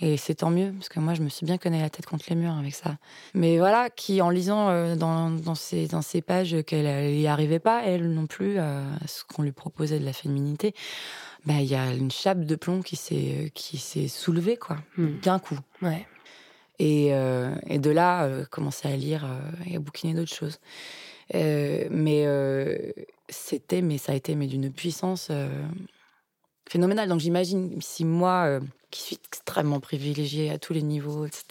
Et c'est tant mieux, parce que moi, je me suis bien cogné la tête contre les murs avec ça. Mais voilà, qui en lisant euh, dans, dans, ces, dans ces pages qu'elle n'y arrivait pas, elle non plus, à ce qu'on lui proposait de la féminité, bah, il y a une chape de plomb qui s'est, qui s'est soulevée, quoi, Hmm. d'un coup. Ouais. Et, euh, et de là, euh, commencer à lire euh, et à bouquiner d'autres choses. Mais c'était, mais ça a été mais d'une puissance phénoménale. Donc j'imagine si moi, qui suis extrêmement privilégiée à tous les niveaux, etc.,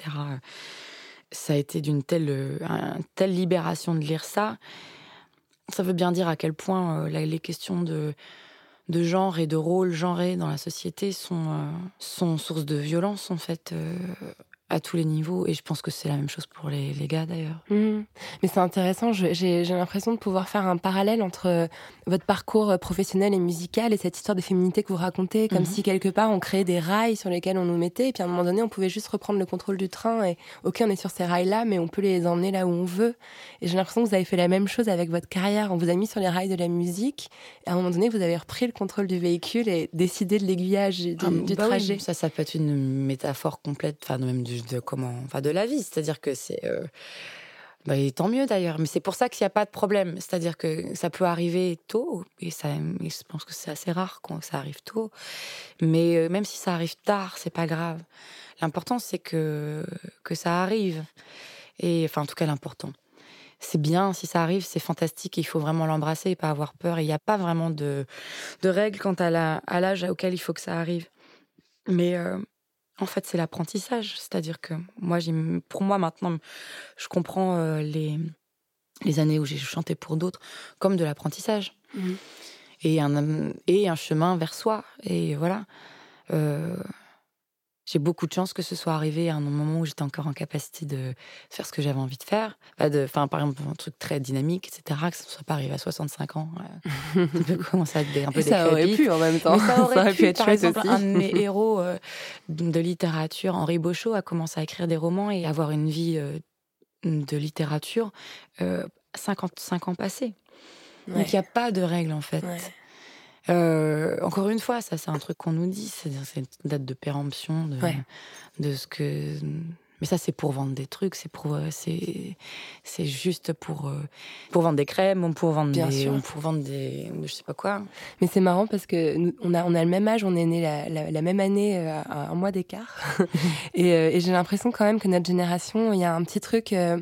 ça a été d'une telle, telle libération de lire ça. Ça veut bien dire à quel point les questions de de genre et de rôle genré dans la société sont, euh, sont source de violence, en fait, à tous les niveaux. Et je pense que c'est la même chose pour les, les gars, d'ailleurs. Mhm. Mais c'est intéressant, j'ai l'impression de pouvoir faire un parallèle entre euh, votre parcours euh, professionnel et musical et cette histoire de féminité que vous racontez, comme Mhm. si quelque part on créait des rails sur lesquels on nous mettait, et puis à un moment donné on pouvait juste reprendre le contrôle du train, et ok on est sur ces rails-là, mais on peut les emmener là où on veut. Et j'ai l'impression que vous avez fait la même chose avec votre carrière, on vous a mis sur les rails de la musique, et à un moment donné vous avez repris le contrôle du véhicule et décidé de l'aiguillage du, Ah, du bah oui, trajet. ça, ça peut être une métaphore complète, enfin, même de, comment, enfin, de la vie. C'est-à-dire que c'est. euh, bah, tant mieux d'ailleurs, mais c'est pour ça qu'il n'y a pas de problème. C'est-à-dire que ça peut arriver tôt, et, ça, je pense que c'est assez rare quand ça arrive tôt. Mais euh, même si ça arrive tard, c'est pas grave. L'important, c'est que, que ça arrive. Et enfin, en tout cas, l'important. C'est bien, si ça arrive, c'est fantastique, il faut vraiment l'embrasser et pas avoir peur. Il n'y a pas vraiment de, de règles quant à la- à l'âge auquel il faut que ça arrive. Mais euh, en fait, c'est l'apprentissage. C'est-à-dire que moi, j'ai, pour moi, maintenant, je comprends euh, les, les années où j'ai chanté pour d'autres comme de l'apprentissage. Mhm. Et, un, et un chemin vers soi. Et voilà. Euh, j'ai beaucoup de chance que ce soit arrivé à un moment où j'étais encore en capacité de faire ce que j'avais envie de faire. Enfin, de, enfin, par exemple, un truc très dynamique, etc. Que ce ne soit pas arrivé à 65 ans. euh, ça peut commencer à être des- un peu Et ça aurait pu en même temps. Mais ça aurait, pu, être par chouette exemple, aussi. un de mes héros euh, de littérature, Henri Beauchot, a commencé à écrire des romans et avoir une vie euh, de littérature euh, 55 ans passés. Ouais. Donc il n'y a pas de règle en fait. Ouais. Euh, encore une fois, ça c'est un truc qu'on nous dit, c'est-à-dire c'est une date de péremption de, Ouais. de ce que Mais ça, c'est pour vendre des trucs, c'est pour, euh, c'est, c'est juste pour, euh, pour vendre des crèmes, ou pour vendre Bien des, sûr. ou pour vendre des, je sais pas quoi. Mais c'est marrant parce que nous, on a, on a le même âge, on est né la, la, la même année euh, à un mois d'écart. et et j'ai l'impression quand même que notre génération, il y a un petit truc, euh,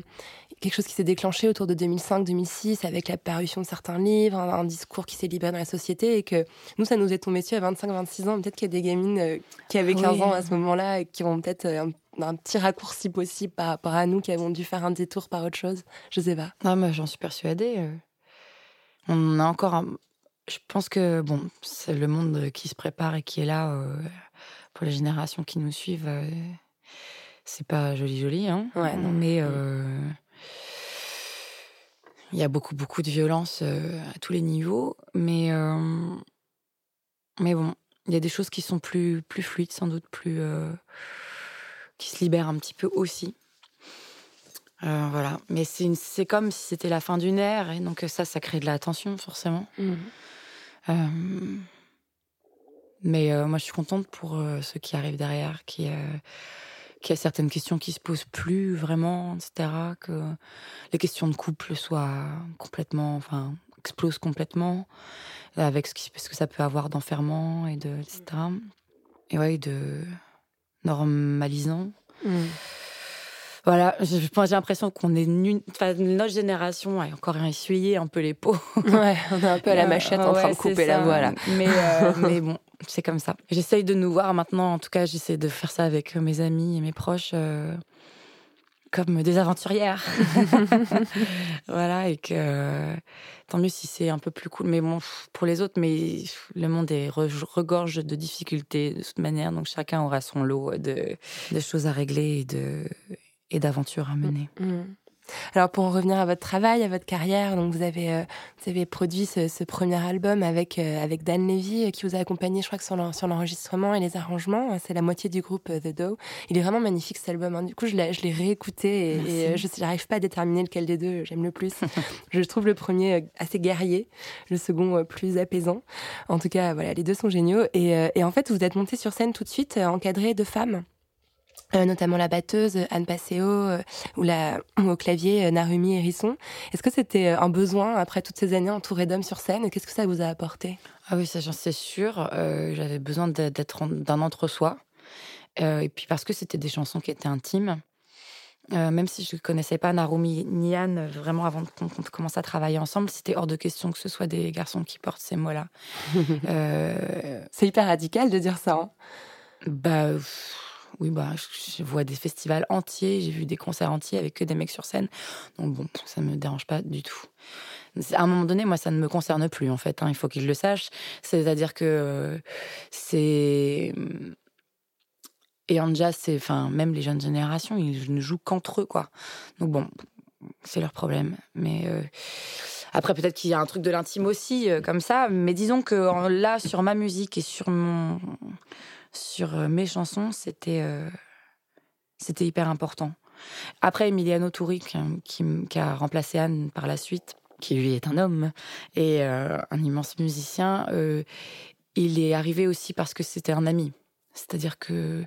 quelque chose qui s'est déclenché autour de 2005-2006 avec la parution de certains livres, un, un discours qui s'est libéré dans la société et que nous, ça nous est tombé dessus à 25-26 ans. Peut-être qu'il y a des gamines euh, qui avaient 15 Oui. ans à ce moment-là et qui ont peut-être euh, un, un petit raccourci possible par rapport à nous qui avons dû faire un détour par autre chose. Je sais pas. Non, mais j'en suis persuadée. euh. On a encore un... Je pense que, bon, c'est le monde qui se prépare et qui est là euh, pour les générations qui nous suivent. euh, c'est pas joli, joli, hein. Ouais, non. Mais euh, il y a beaucoup, beaucoup de violence euh, à tous les niveaux. Mais, euh, mais bon, il y a des choses qui sont plus, plus fluides, sans doute, plus. euh, qui se libèrent un petit peu aussi. Euh, voilà. Mais c'est comme si c'était la fin d'une ère, et donc ça, ça crée de la tension, forcément. Euh, mais moi, je suis contente pour ceux qui arrivent derrière, qui, euh, qui a certaines questions qui se posent plus vraiment, etc. Que les questions de couple soient complètement, enfin, explosent complètement, avec ce, qui- ce que ça peut avoir d'enfermant et de, etc. Et ouais, de normalisant. Voilà, je pense- j'ai l'impression qu'on est nu- enfin, notre génération a encore essuyé un peu les peaux. Ouais, on est un peu à la Euh, machette en train ouais, de couper la ça. voie là. Mais, euh, mais bon, c'est comme ça. J'essaye de nous voir maintenant, en tout cas, j'essaie de faire ça avec mes amis et mes proches euh, comme des aventurières. voilà, et que tant mieux si c'est un peu plus cool. Mais bon, pour les autres, mais le monde est re- regorge de difficultés de toute manière, donc chacun aura son lot de, de choses à régler et de et d'aventures à mener. Mm. Alors pour en revenir à votre travail, à votre carrière, donc vous avez euh, vous avez produit ce, ce premier album avec euh, avec Dan Levy euh, qui vous a accompagné, je crois que sur l'en- sur l'enregistrement et les arrangements. C'est la moitié du groupe The Doe. Il est vraiment magnifique cet album. hein. Du coup, je l'ai réécouté et, et, je n'arrive pas à déterminer lequel des deux j'aime le plus. je trouve le premier assez guerrier, le second plus apaisant. En tout cas, voilà, les deux sont géniaux. Et, et en fait, vous êtes monté sur scène tout de suite encadré de femmes. Euh, notamment la batteuse Anne Passeo euh, ou la au clavier euh, Narumi Hérisson. Est-ce que c'était euh, un besoin après toutes ces années entourée d'hommes sur scène Qu'est-ce que ça vous a apporté? Ah oui, ça j'en sais sûr. Euh, J'avais besoin d'être d'un entre-soi. Euh, et puis parce que c'était des chansons qui étaient intimes. Euh, même si je ne connaissais pas Narumi ni Anne euh, vraiment avant qu'on commence à travailler ensemble, c'était hors de question que ce soit des garçons qui portent ces mots-là. Euh, C'est hyper radical de dire ça. hein. bah pff, oui, bah je, vois des festivals entiers, j'ai vu des concerts entiers avec que des mecs sur scène. Donc bon, ça me dérange pas du tout. À un moment donné, moi, ça ne me concerne plus en fait. hein, il faut qu'ils le sachent. C'est-à-dire que c'est et en jazz, c'est enfin même les jeunes générations, ils ne jouent qu'entre eux quoi. Donc bon, c'est leur problème. Mais euh, après, peut-être qu'il y a un truc de l'intime aussi, euh, comme ça. Mais disons que là, sur ma musique et sur mon, sur euh, mes chansons, c'était, euh, c'était hyper important. Après, Emiliano Touri, qui, a remplacé Anne par la suite, qui lui est un homme et euh, un immense musicien, euh, il est arrivé aussi parce que c'était un ami. C'est-à-dire que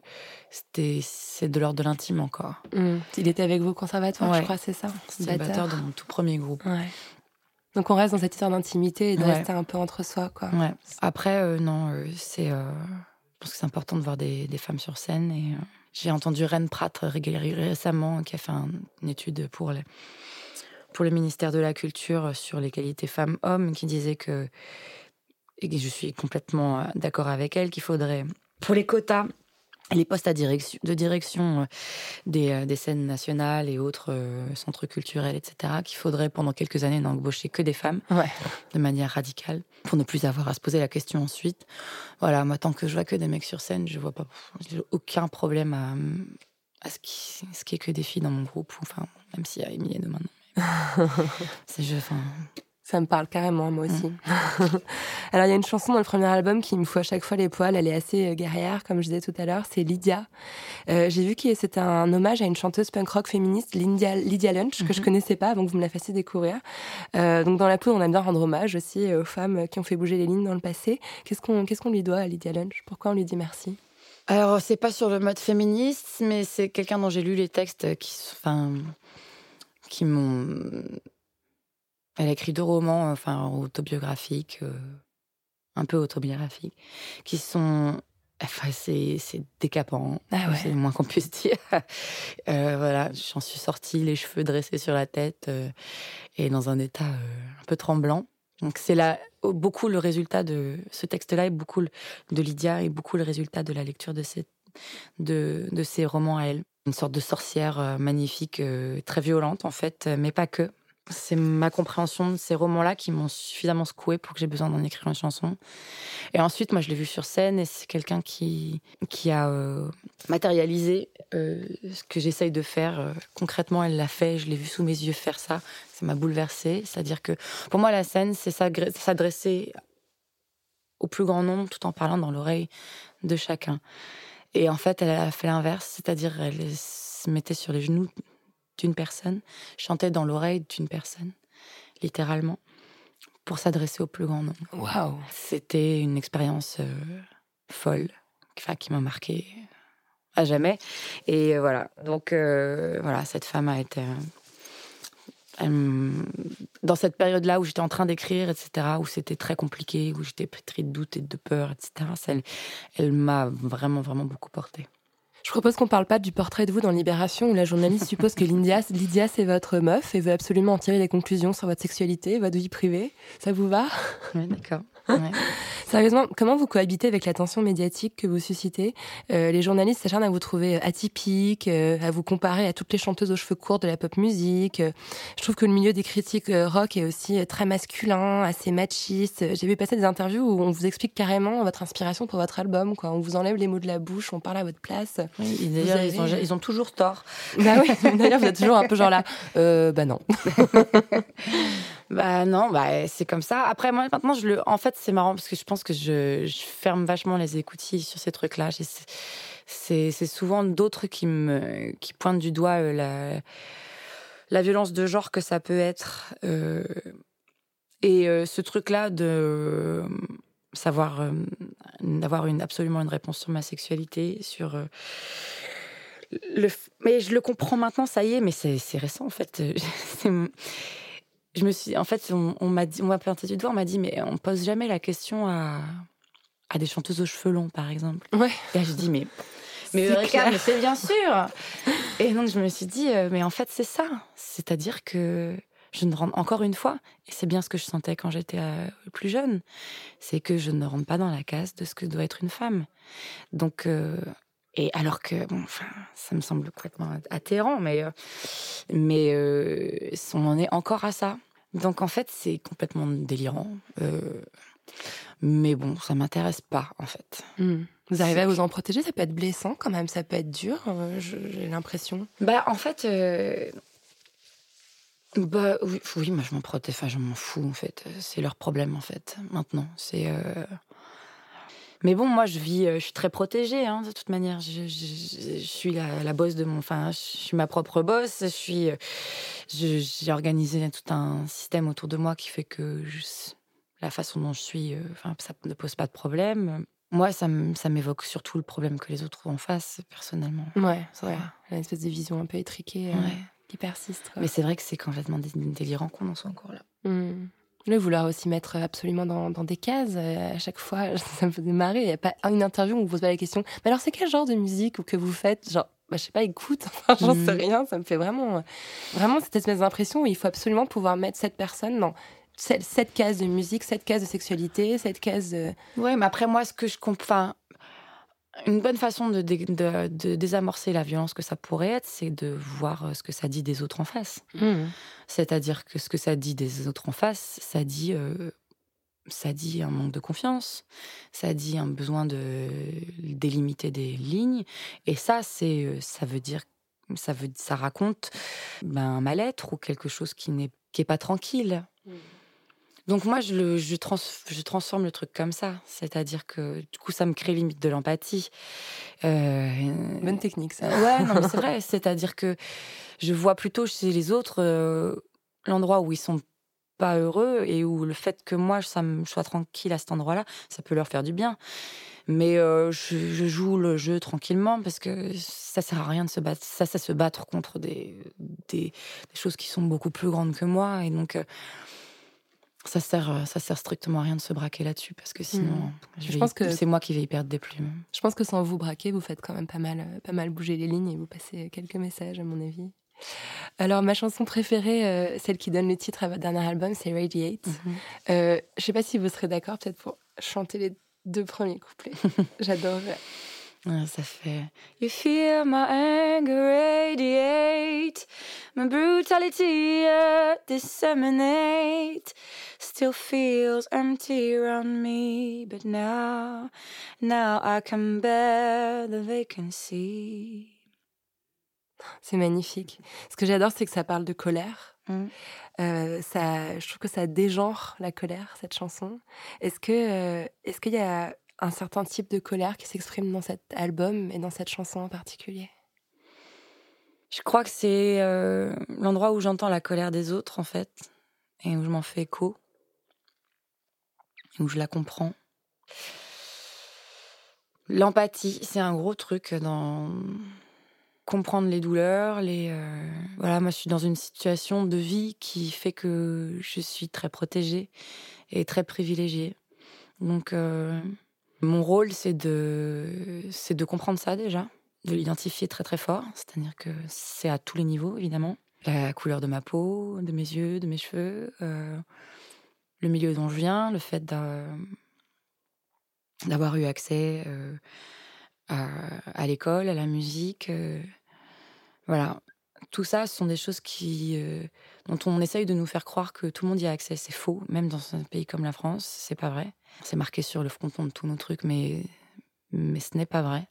c'était, c'est de l'ordre de l'intime encore. Mm. Il était avec vous au conservatoire, je crois, c'est ça C'était le batteur de mon tout premier groupe. Ouais. Donc on reste dans cette histoire d'intimité et de Ouais. rester un peu entre soi, quoi. Après, euh, non, c'est. Pense que c'est important de voir des, femmes sur scène. Et euh, j'ai entendu Ren Pratt ré- récemment qui a fait un- une étude pour pour le ministère de la Culture sur les qualités femmes-hommes, qui disait que et je suis complètement euh, d'accord avec elle qu'il faudrait pour les quotas. Les postes à direction, de direction euh, des, euh, des scènes nationales et autres euh, centres culturels, etc., qu'il faudrait pendant quelques années n'embaucher que des femmes Ouais. de manière radicale pour ne plus avoir à se poser la question ensuite. Voilà, moi, tant que je vois que des mecs sur scène, je vois pas, j'ai aucun problème à, à ce qui, ce qui est que des filles dans mon groupe, enfin, même s'il y a Emilienne maintenant. C'est je, enfin, Ça me parle carrément, moi aussi. Mm. Alors, il y a une chanson dans le premier album qui me fout à chaque fois les poils. Elle est assez euh, guerrière, comme je disais tout à l'heure. C'est Lydia. Euh, J'ai vu que c'était un hommage à une chanteuse punk rock féministe, Lydia, Lydia Lunch, que je Mhm. connaissais pas avant que vous me la fassiez découvrir. Euh, donc, dans la poudre, on aime bien rendre hommage aussi aux femmes qui ont fait bouger les lignes dans le passé. Qu'est-ce qu'on qu'est-ce qu'on lui doit à Lydia Lunch? Pourquoi on lui dit merci? Alors, c'est pas sur le mode féministe, mais c'est quelqu'un dont j'ai lu les textes qui, enfin, qui m'ont. Elle a écrit deux romans, enfin, autobiographiques, euh, un peu autobiographiques, qui sont. Enfin, c'est c'est décapant, Ah ouais. c'est le moins qu'on puisse dire. Euh, voilà, j'en suis sortie, les cheveux dressés sur la tête euh, et dans un état euh, un peu tremblant. Donc, c'est là beaucoup le résultat de ce texte-là et beaucoup le- de Lydia et beaucoup le résultat de la lecture de ces, de, de ces romans à elle. Une sorte de sorcière euh, magnifique, euh, très violente en fait, euh, mais pas que. C'est ma compréhension de ces romans-là qui m'ont suffisamment secoué pour que j'ai besoin d'en écrire une chanson. Et ensuite, moi, je l'ai vu sur scène et c'est quelqu'un qui, qui a euh, matérialisé euh, ce que j'essaye de faire. Euh, concrètement, elle l'a fait, je l'ai vu sous mes yeux faire ça. Ça m'a bouleversée. C'est-à-dire que pour moi, la scène, c'est s'adresser au plus grand nombre tout en parlant dans l'oreille de chacun. Et en fait, elle a fait l'inverse, c'est-à-dire elle se mettait sur les genoux d'une personne, chantait dans l'oreille d'une personne, littéralement, pour s'adresser au plus grand nombre. Waouh. C'était une expérience euh, folle, qui m'a marqué à jamais. Et euh, voilà, donc euh, voilà, cette femme a été. euh, dans cette période-là où j'étais en train d'écrire, etc., où c'était très compliqué, où j'étais pétrie de doutes et de peur, etc., ça, elle, elle m'a vraiment, vraiment beaucoup portée. Je propose qu'on parle pas du portrait de vous dans Libération où la journaliste suppose que Lydia, Lydia c'est votre meuf et veut absolument en tirer des conclusions sur votre sexualité, votre vie privée. Ça vous va? Oui, d'accord. Sérieusement, comment vous cohabitez avec l'attention médiatique que vous suscitez? Euh, Les journalistes s'acharnent à vous trouver atypique, euh, à vous comparer à toutes les chanteuses aux cheveux courts de la pop musique. Euh, Je trouve que le milieu des critiques euh, rock est aussi euh, très masculin, assez machiste. J'ai vu passer des interviews où on vous explique carrément votre inspiration pour votre album. Quoi. On vous enlève les mots de la bouche, on parle à votre place. Oui, d'ailleurs, avez- ils, ont, ils ont toujours tort. Bah oui, d'ailleurs vous êtes toujours un peu genre là. Euh, bah non. Bah non, bah c'est comme ça. Après moi maintenant je le en fait c'est marrant parce que je pense que je, ferme vachement les écoutilles sur ces trucs-là. C'est souvent d'autres qui me qui pointent du doigt euh, la la violence de genre que ça peut être euh, et euh, ce truc-là de savoir d'avoir une absolument une réponse sur ma sexualité, sur le mais je le comprends maintenant, ça y est, mais c'est récent en fait. Je me suis, en fait, on, on m'a dit, on m'a pointé du doigt, on m'a dit, mais on pose jamais la question à, à des chanteuses aux cheveux longs, par exemple. Ouais. Et là, je dis, mais, mais c'est bien sûr. Et donc, je me suis dit, euh, mais en fait, c'est ça. C'est-à-dire que je ne rentre encore une fois, et c'est bien ce que je sentais quand j'étais euh, plus jeune, c'est que je ne rentre pas dans la case de ce que doit être une femme. Donc, euh, et alors que, bon, enfin, ça me semble complètement atterrant, mais, euh, mais euh, on en est encore à ça. Donc en fait, c'est complètement délirant. Euh, mais bon, ça m'intéresse pas, en fait. Hmm. Vous arrivez à vous en protéger Ça peut être blessant quand même, ça peut être dur, j'ai l'impression. Bah, en fait. Bah oui, oui, moi je m'en protège, enfin je m'en fous en fait. C'est leur problème en fait, maintenant. C'est. Mais bon, moi je vis, euh, je suis très protégée hein, de toute manière. Je, je- je suis la, la boss de mon. Enfin, je suis ma propre boss. Je suis. euh, J'ai organisé tout un système autour de moi qui fait que je- la façon dont je suis, euh, enfin, ça ne pose pas de problème. Moi, ça m'évoque surtout le problème que les autres ont en face, personnellement. Ouais, c'est vrai. Une espèce de vision un peu étriquée euh, qui persiste. quoi. Mais c'est vrai que c'est complètement dé- délirant qu'on en soit encore là. Hmm. Le vouloir aussi mettre absolument dans, dans des cases euh, à chaque fois, ça me faisait marrer. Il n'y a pas une interview où on vous pose pas la question. Mais alors, c'est quel genre de musique ou que vous faites? Genre, bah, je sais pas, écoute, enfin, j'en sais rien. Ça me fait vraiment, vraiment cette espèce d'impression où il faut absolument pouvoir mettre cette personne dans cette, cette case de musique, cette case de sexualité, cette case de. Ouais, mais après, moi, ce que je comprends. Une bonne façon de, dé- de- de désamorcer la violence que ça pourrait être, c'est de voir euh, ce que ça dit des autres en face. Hmm. C'est-à-dire que ce que ça dit des autres en face, ça dit, euh, ça dit un manque de confiance, ça dit un besoin de délimiter des lignes, et ça, c'est, euh, ça veut dire, ça veut, ça raconte ben, un mal-être ou quelque chose qui n'est qui est pas tranquille. Donc moi, je, le, je, trans, je transforme le truc comme ça, c'est-à-dire que du coup, ça me crée limite de l'empathie. Euh, Bonne technique, ça. Ouais, non, mais c'est vrai. C'est-à-dire que je vois plutôt chez les autres euh, l'endroit où ils sont pas heureux et où le fait que moi ça me sois tranquille à cet endroit-là, ça peut leur faire du bien. Mais euh, je, je joue le jeu tranquillement parce que ça sert à rien de se battre. Ça, ça se battre contre des, des, des choses qui sont beaucoup plus grandes que moi et donc. euh, ça sert, euh, ça sert strictement à rien de se braquer là-dessus parce que sinon, je Je que- c'est moi qui vais y perdre des plumes. Je pense que sans vous braquer, vous faites quand même pas mal, euh, pas mal bouger les lignes et vous passez quelques messages, à mon avis. Alors, ma chanson préférée, euh, celle qui donne le titre à votre dernier album, c'est Radiate. Mhm. Euh, je sais pas si vous serez d'accord, peut-être pour chanter les deux premiers couplets. J'adorerais. Ouais, ça fait You feel my anger radiate, my brutality uh, disseminate. Still feels empty around me, but now, now I can bear the vacancy. C'est magnifique. Ce que j'adore, c'est que ça parle de colère. Mm. Euh, ça, je trouve que ça dégenre la colère, cette chanson. Est-ce que, euh, est-ce qu'il y a un certain type de colère qui s'exprime dans cet album et dans cette chanson en particulier Je crois que c'est euh, l'endroit où j'entends la colère des autres, en fait, et où je m'en fais écho, et où je la comprends. L'empathie, c'est un gros truc dans comprendre les douleurs, les euh, voilà, moi je suis dans une situation de vie qui fait que je suis très protégée et très privilégiée. Donc euh, mon rôle c'est de c'est de comprendre ça déjà, de l'identifier très très fort, c'est-à-dire que c'est à tous les niveaux évidemment, la couleur de ma peau, de mes yeux, de mes cheveux, euh, le milieu dont je viens, le fait d'a- d'avoir eu accès euh, à, l'école, à la musique. euh, voilà. Tout ça, ce sont des choses qui, dont on essaye de nous faire croire que tout le monde y a accès. C'est faux, même dans un pays comme la France, c'est pas vrai. C'est marqué sur le fronton de tous nos trucs, mais, ce n'est pas vrai.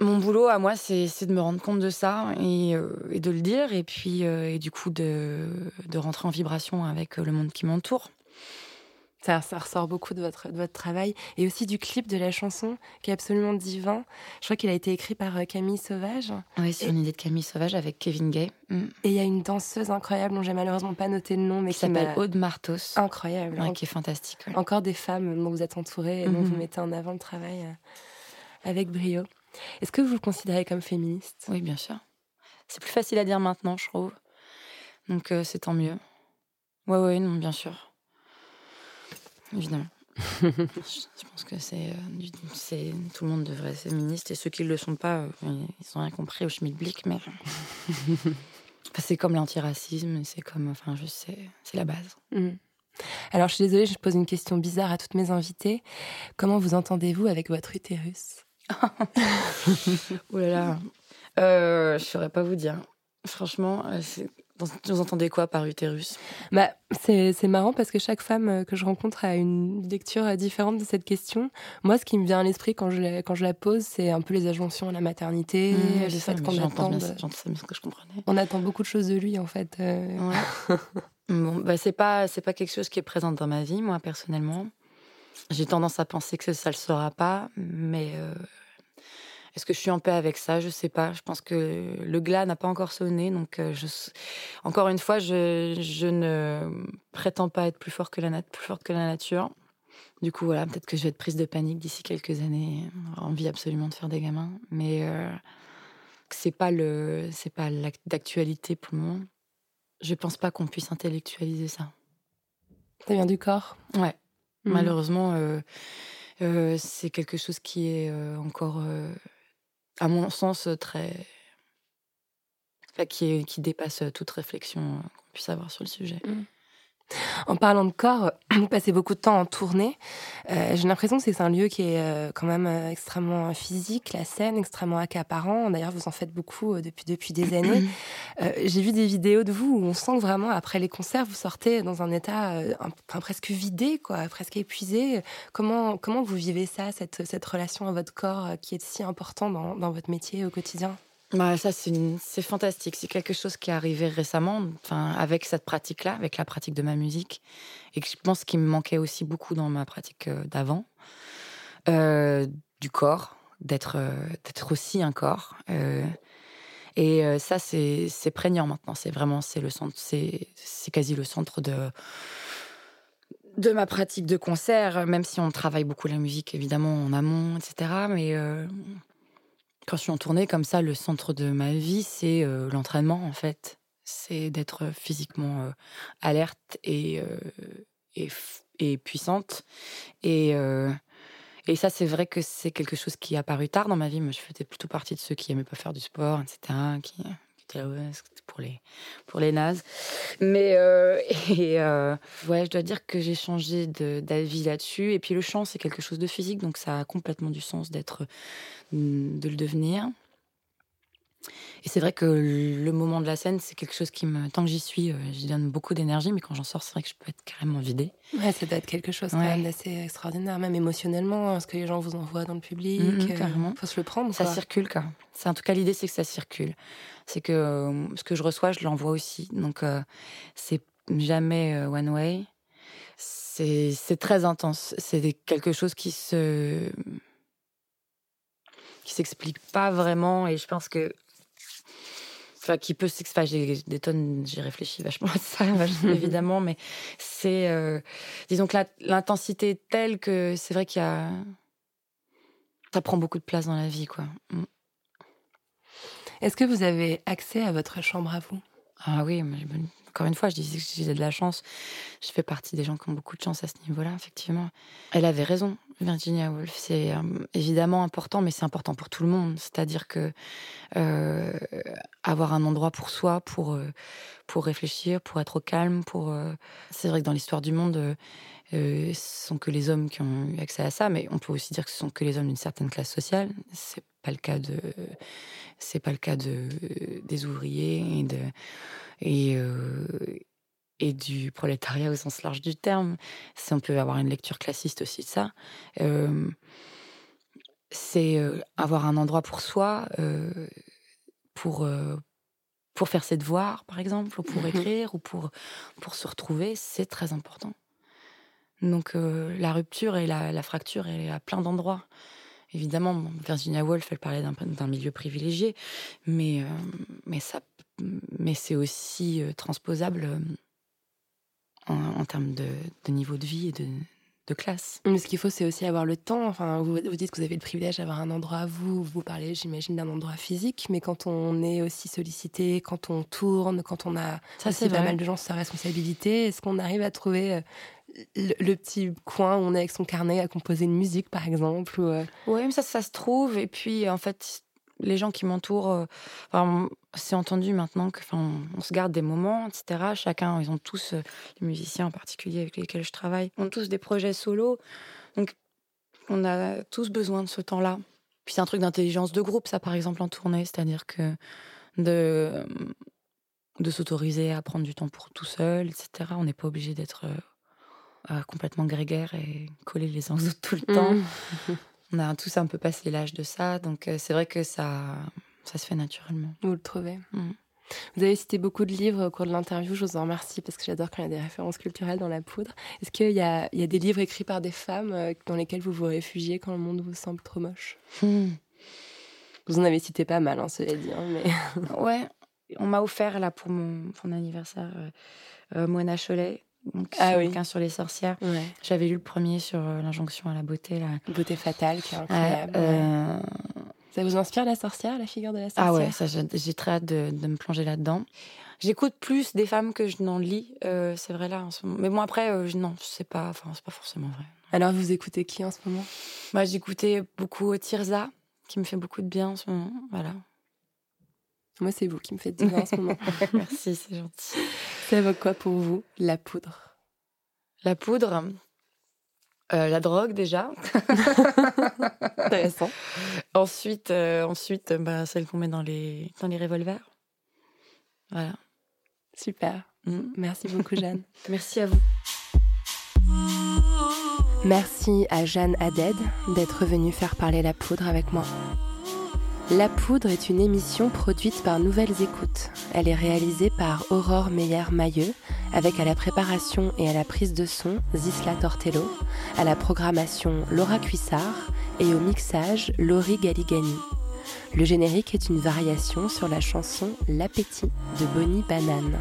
Mon boulot à moi, c'est de me rendre compte de ça et, euh, de le dire, et puis euh, et du coup de, de rentrer en vibration avec euh, le monde qui m'entoure. Ça, ça ressort beaucoup de votre, de votre travail et aussi du clip de la chanson qui est absolument divin. Je crois qu'il a été écrit par euh, Camille Sauvage Oui, c'est une idée de Camille Sauvage avec Kevin Gay, mm, et il y a une danseuse incroyable dont j'ai malheureusement pas noté le nom mais qui s'appelle Aude Martos, incroyable. ouais, qui est fantastique. ouais. Encore des femmes dont vous êtes entourée et dont Mhm. vous mettez en avant le travail euh, avec brio. Est-ce que vous le considérez comme féministe? Oui, bien sûr. C'est plus facile à dire maintenant, je trouve. Donc euh, c'est tant mieux. Ouais, ouais, non, bien sûr. Évidemment. je, pense que c'est, euh, c'est tout le monde devrait être féministe et ceux qui ne le sont pas, euh, ils ils ont rien compris au schmilblick, mais c'est comme l'antiracisme, c'est comme, enfin, je sais, c'est la base. Mhm. Alors je suis désolée, je pose une question bizarre à toutes mes invitées. Comment vous entendez-vous avec votre utérus? Oh là là, euh, je saurais pas vous dire. Franchement, euh, c'est- vous entendez quoi par utérus? Bah, c'est c'est marrant parce que chaque femme euh, que je rencontre a une lecture euh, différente de cette question. Moi, ce qui me vient à l'esprit quand je la, quand je la pose, c'est un peu les injonctions à la maternité, Mmh, le c'est ça, fait qu'on j'entends attend, bien, de- j'entends bien ce que je comprenais. on attend beaucoup de choses de lui en fait. euh. Ouais. bon, bah, c'est pas, c'est pas quelque chose qui est présent dans ma vie, moi, personnellement. J'ai tendance à penser que ça le sera pas, mais euh, est-ce que je suis en paix avec ça? Je sais pas. Je pense que le glas n'a pas encore sonné, donc euh, je, encore une fois, je, je ne prétends pas être plus fort que la nat- plus forte que la nature. Du coup, voilà, peut-être que je vais être prise de panique d'ici quelques années. Envie absolument de faire des gamins, mais euh, c'est pas le, c'est pas d'actualité pour le moment. Je pense pas qu'on puisse intellectualiser ça. Ça vient du corps? Ouais. Mhm. Malheureusement, euh, euh, c'est quelque chose qui est encore, à mon sens, très. enfin, qui, dépasse toute réflexion euh, qu'on puisse avoir sur le sujet. En parlant de corps, vous passez beaucoup de temps en tournée. Euh, J'ai l'impression que c'est un lieu qui est euh, quand même euh, extrêmement physique, la scène extrêmement accaparant. D'ailleurs, vous en faites beaucoup depuis depuis des années. J'ai vu des vidéos de vous où on sent que vraiment après les concerts, vous sortez dans un état un- presque vidé, quoi, presque épuisé. Comment comment vous vivez ça, cette cette relation à votre corps qui est si important dans, dans votre métier au quotidien? Bah, ça, c'est c'est fantastique. C'est quelque chose qui est arrivé récemment, avec cette pratique-là, avec la pratique de ma musique, et que je pense qu'il me manquait aussi beaucoup dans ma pratique euh, d'avant, Euh, du corps, d'être euh, d'être aussi un corps. Et ça, c'est c'est prégnant maintenant. C'est vraiment, c'est le centre, c'est c'est quasi le centre de de ma pratique de concert, même si on travaille beaucoup la musique évidemment en amont, etc. Mais quand je suis en tournée comme ça, le centre de ma vie, c'est euh, l'entraînement en fait. C'est d'être physiquement euh, alerte et, euh, et, et puissante. Et, et ça, c'est vrai que c'est quelque chose qui est apparu tard dans ma vie. Moi, je faisais plutôt partie de ceux qui aimaient pas faire du sport, etc. Qui, étaient là, ouais, c'était pour les, pour les nazes. Mais euh, et euh, ouais, je dois dire que j'ai changé d'avis là-dessus. Et puis le chant, c'est quelque chose de physique, donc ça a complètement du sens d'être, de le devenir. Et c'est vrai que le moment de la scène, c'est quelque chose qui me, tant que j'y suis, euh, j'y donne beaucoup d'énergie, mais quand j'en sors, c'est vrai que je peux être carrément vidée. Ouais, ça doit être quelque chose quand Ouais. même d'assez extraordinaire, même émotionnellement, hein, ce que les gens vous envoient dans le public. Mhm, euh, carrément. faut se le prendre. Ça quoi. circule, quoi. C'est en tout cas l'idée, c'est que ça circule. C'est que euh, ce que je reçois, je l'envoie aussi. Donc euh, c'est jamais one way. C'est c'est très intense. C'est quelque chose qui se qui s'explique pas vraiment. Et je pense que enfin qui peut. J'ai des tonnes, j'ai réfléchi vachement à ça, évidemment, mais c'est euh, disons que l'intensité est telle que c'est vrai qu'il y a ça prend beaucoup de place dans la vie, quoi. Mm. Est-ce que vous avez accès à votre chambre à vous? Ah oui, mais encore une fois, je disais que j'ai de la chance. Je fais partie des gens qui ont beaucoup de chance à ce niveau-là, effectivement. Elle avait raison, Virginia Woolf. C'est euh, évidemment important, mais c'est important pour tout le monde. C'est-à-dire que euh, avoir un endroit pour soi, pour, euh, pour réfléchir, pour être au calme, pour. C'est vrai que dans l'histoire du monde, ce sont que les hommes qui ont eu accès à ça, mais on peut aussi dire que ce sont que les hommes d'une certaine classe sociale. C'est pas le cas de. C'est pas le cas de des ouvriers et de et, euh, et du prolétariat au sens large du terme. Si on peut avoir une lecture classiste aussi de ça, euh, c'est euh, avoir un endroit pour soi, euh, pour, pour faire ses devoirs, par exemple, ou pour Mhm. écrire, ou pour, pour se retrouver, c'est très important. Donc la rupture et la, la fracture, elle est à plein d'endroits. Évidemment, Virginia Woolf, elle parlait d'un milieu privilégié, mais, euh, mais, ça, mais c'est aussi euh, transposable euh, en, en termes de, de niveau de vie et de, de classe. Mais ce qu'il faut, c'est aussi avoir le temps. Enfin, vous, vous dites que vous avez le privilège d'avoir un endroit à vous. Vous parlez, j'imagine, d'un endroit physique. Mais quand on est aussi sollicité, quand on tourne, quand on a Ça, aussi c'est pas mal de gens sur sa responsabilité, est-ce qu'on arrive à trouver le, petit coin où on est avec son carnet à composer une musique, par exemple ou, euh, Oui, mais ça, ça se trouve. Et puis, en fait, les gens qui m'entourent, euh, c'est entendu maintenant que, on se garde des moments, etc. Chacun, ils ont tous, euh, les musiciens en particulier avec lesquels je travaille, ont tous des projets solo. Donc, on a tous besoin de ce temps-là. Puis c'est un truc d'intelligence de groupe, ça, par exemple, en tournée. C'est-à-dire que de, de s'autoriser à prendre du temps pour tout seul, etc. On n'est pas obligé d'être euh, complètement grégaire et collés les uns aux autres tout le temps. Mm. On a tous un peu passé l'âge de ça, donc euh, c'est vrai que ça, ça se fait naturellement. vous le trouvez Mm. Vous avez cité beaucoup de livres au cours de l'interview. Je vous en remercie parce que j'adore quand il y a des références culturelles dans la poudre. Est-ce qu'il y y a des livres écrits par des femmes euh, dans lesquels vous vous réfugiez quand le monde vous semble trop moche? Hmm. Vous en avez cité pas mal, hein, cela dit. hein, mais... Ouais, on m'a offert là pour mon, pour mon anniversaire euh, euh, Moana Cholet, donc Ah oui. bouquin sur les sorcières. Ouais. J'avais lu le premier sur euh, l'injonction à la beauté là. Beauté fatale, qui est incroyable. euh, Ça vous inspire la sorcière, la figure de la sorcière Ah ouais, ça, j'ai très hâte de, de me plonger là-dedans. J'écoute plus des femmes que je n'en lis, euh, c'est vrai là. En ce moment. Mais bon après, je- non, c'est pas, enfin c'est pas forcément vrai. Alors vous écoutez qui en ce moment? Moi, j'écoutais beaucoup Tirza, qui me fait beaucoup de bien en ce moment. Voilà. Moi, c'est vous qui me faites du bien en ce moment. Merci, c'est gentil. Ça évoque quoi pour vous La poudre? La poudre, euh, la drogue déjà. Intéressant. ensuite, euh, ensuite, bah, celle qu'on met dans les dans les revolvers. Voilà. Super. Mm. Merci beaucoup, Jeanne. Merci à vous. Merci à Jeanne Haddad d'être venue faire parler la poudre avec moi. La poudre est une émission produite par Nouvelles Écoutes. Elle est réalisée par Aurore Meyer-Mailleux, avec à la préparation et à la prise de son Zisla Tortello, à la programmation Laura Cuissard et au mixage Laurie Galigani. Le générique est une variation sur la chanson L'appétit de Bonnie Banane.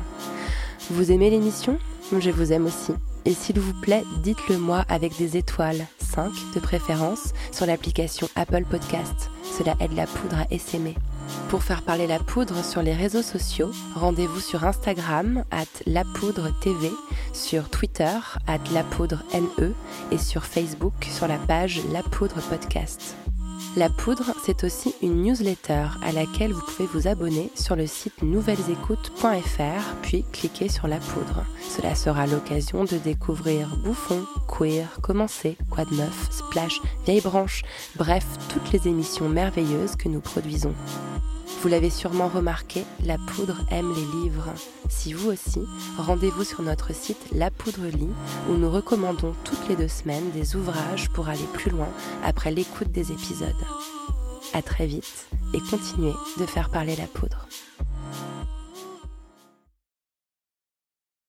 Vous aimez l'émission? Je vous aime aussi. Et s'il vous plaît, dites-le moi avec des étoiles, 5 de préférence, sur l'application Apple Podcast. Cela aide la poudre à essaimer. Pour faire parler la poudre sur les réseaux sociaux, rendez-vous sur Instagram at lapoudre.tv, sur Twitter at lapoudre.ne et sur Facebook sur la page La Poudre Podcast. La Poudre, c'est aussi une newsletter à laquelle vous pouvez vous abonner sur le site nouvellesécoutes.fr, puis cliquer sur La Poudre. Cela sera l'occasion de découvrir Bouffon, Queer, Commencer, Quoi de Neuf, Splash, Vieille Branche, bref, toutes les émissions merveilleuses que nous produisons. Vous l'avez sûrement remarqué, La Poudre aime les livres. Si vous aussi, rendez-vous sur notre site La Poudre Lit, où nous recommandons toutes les deux semaines des ouvrages pour aller plus loin après l'écoute des épisodes. À très vite et continuez de faire parler la poudre.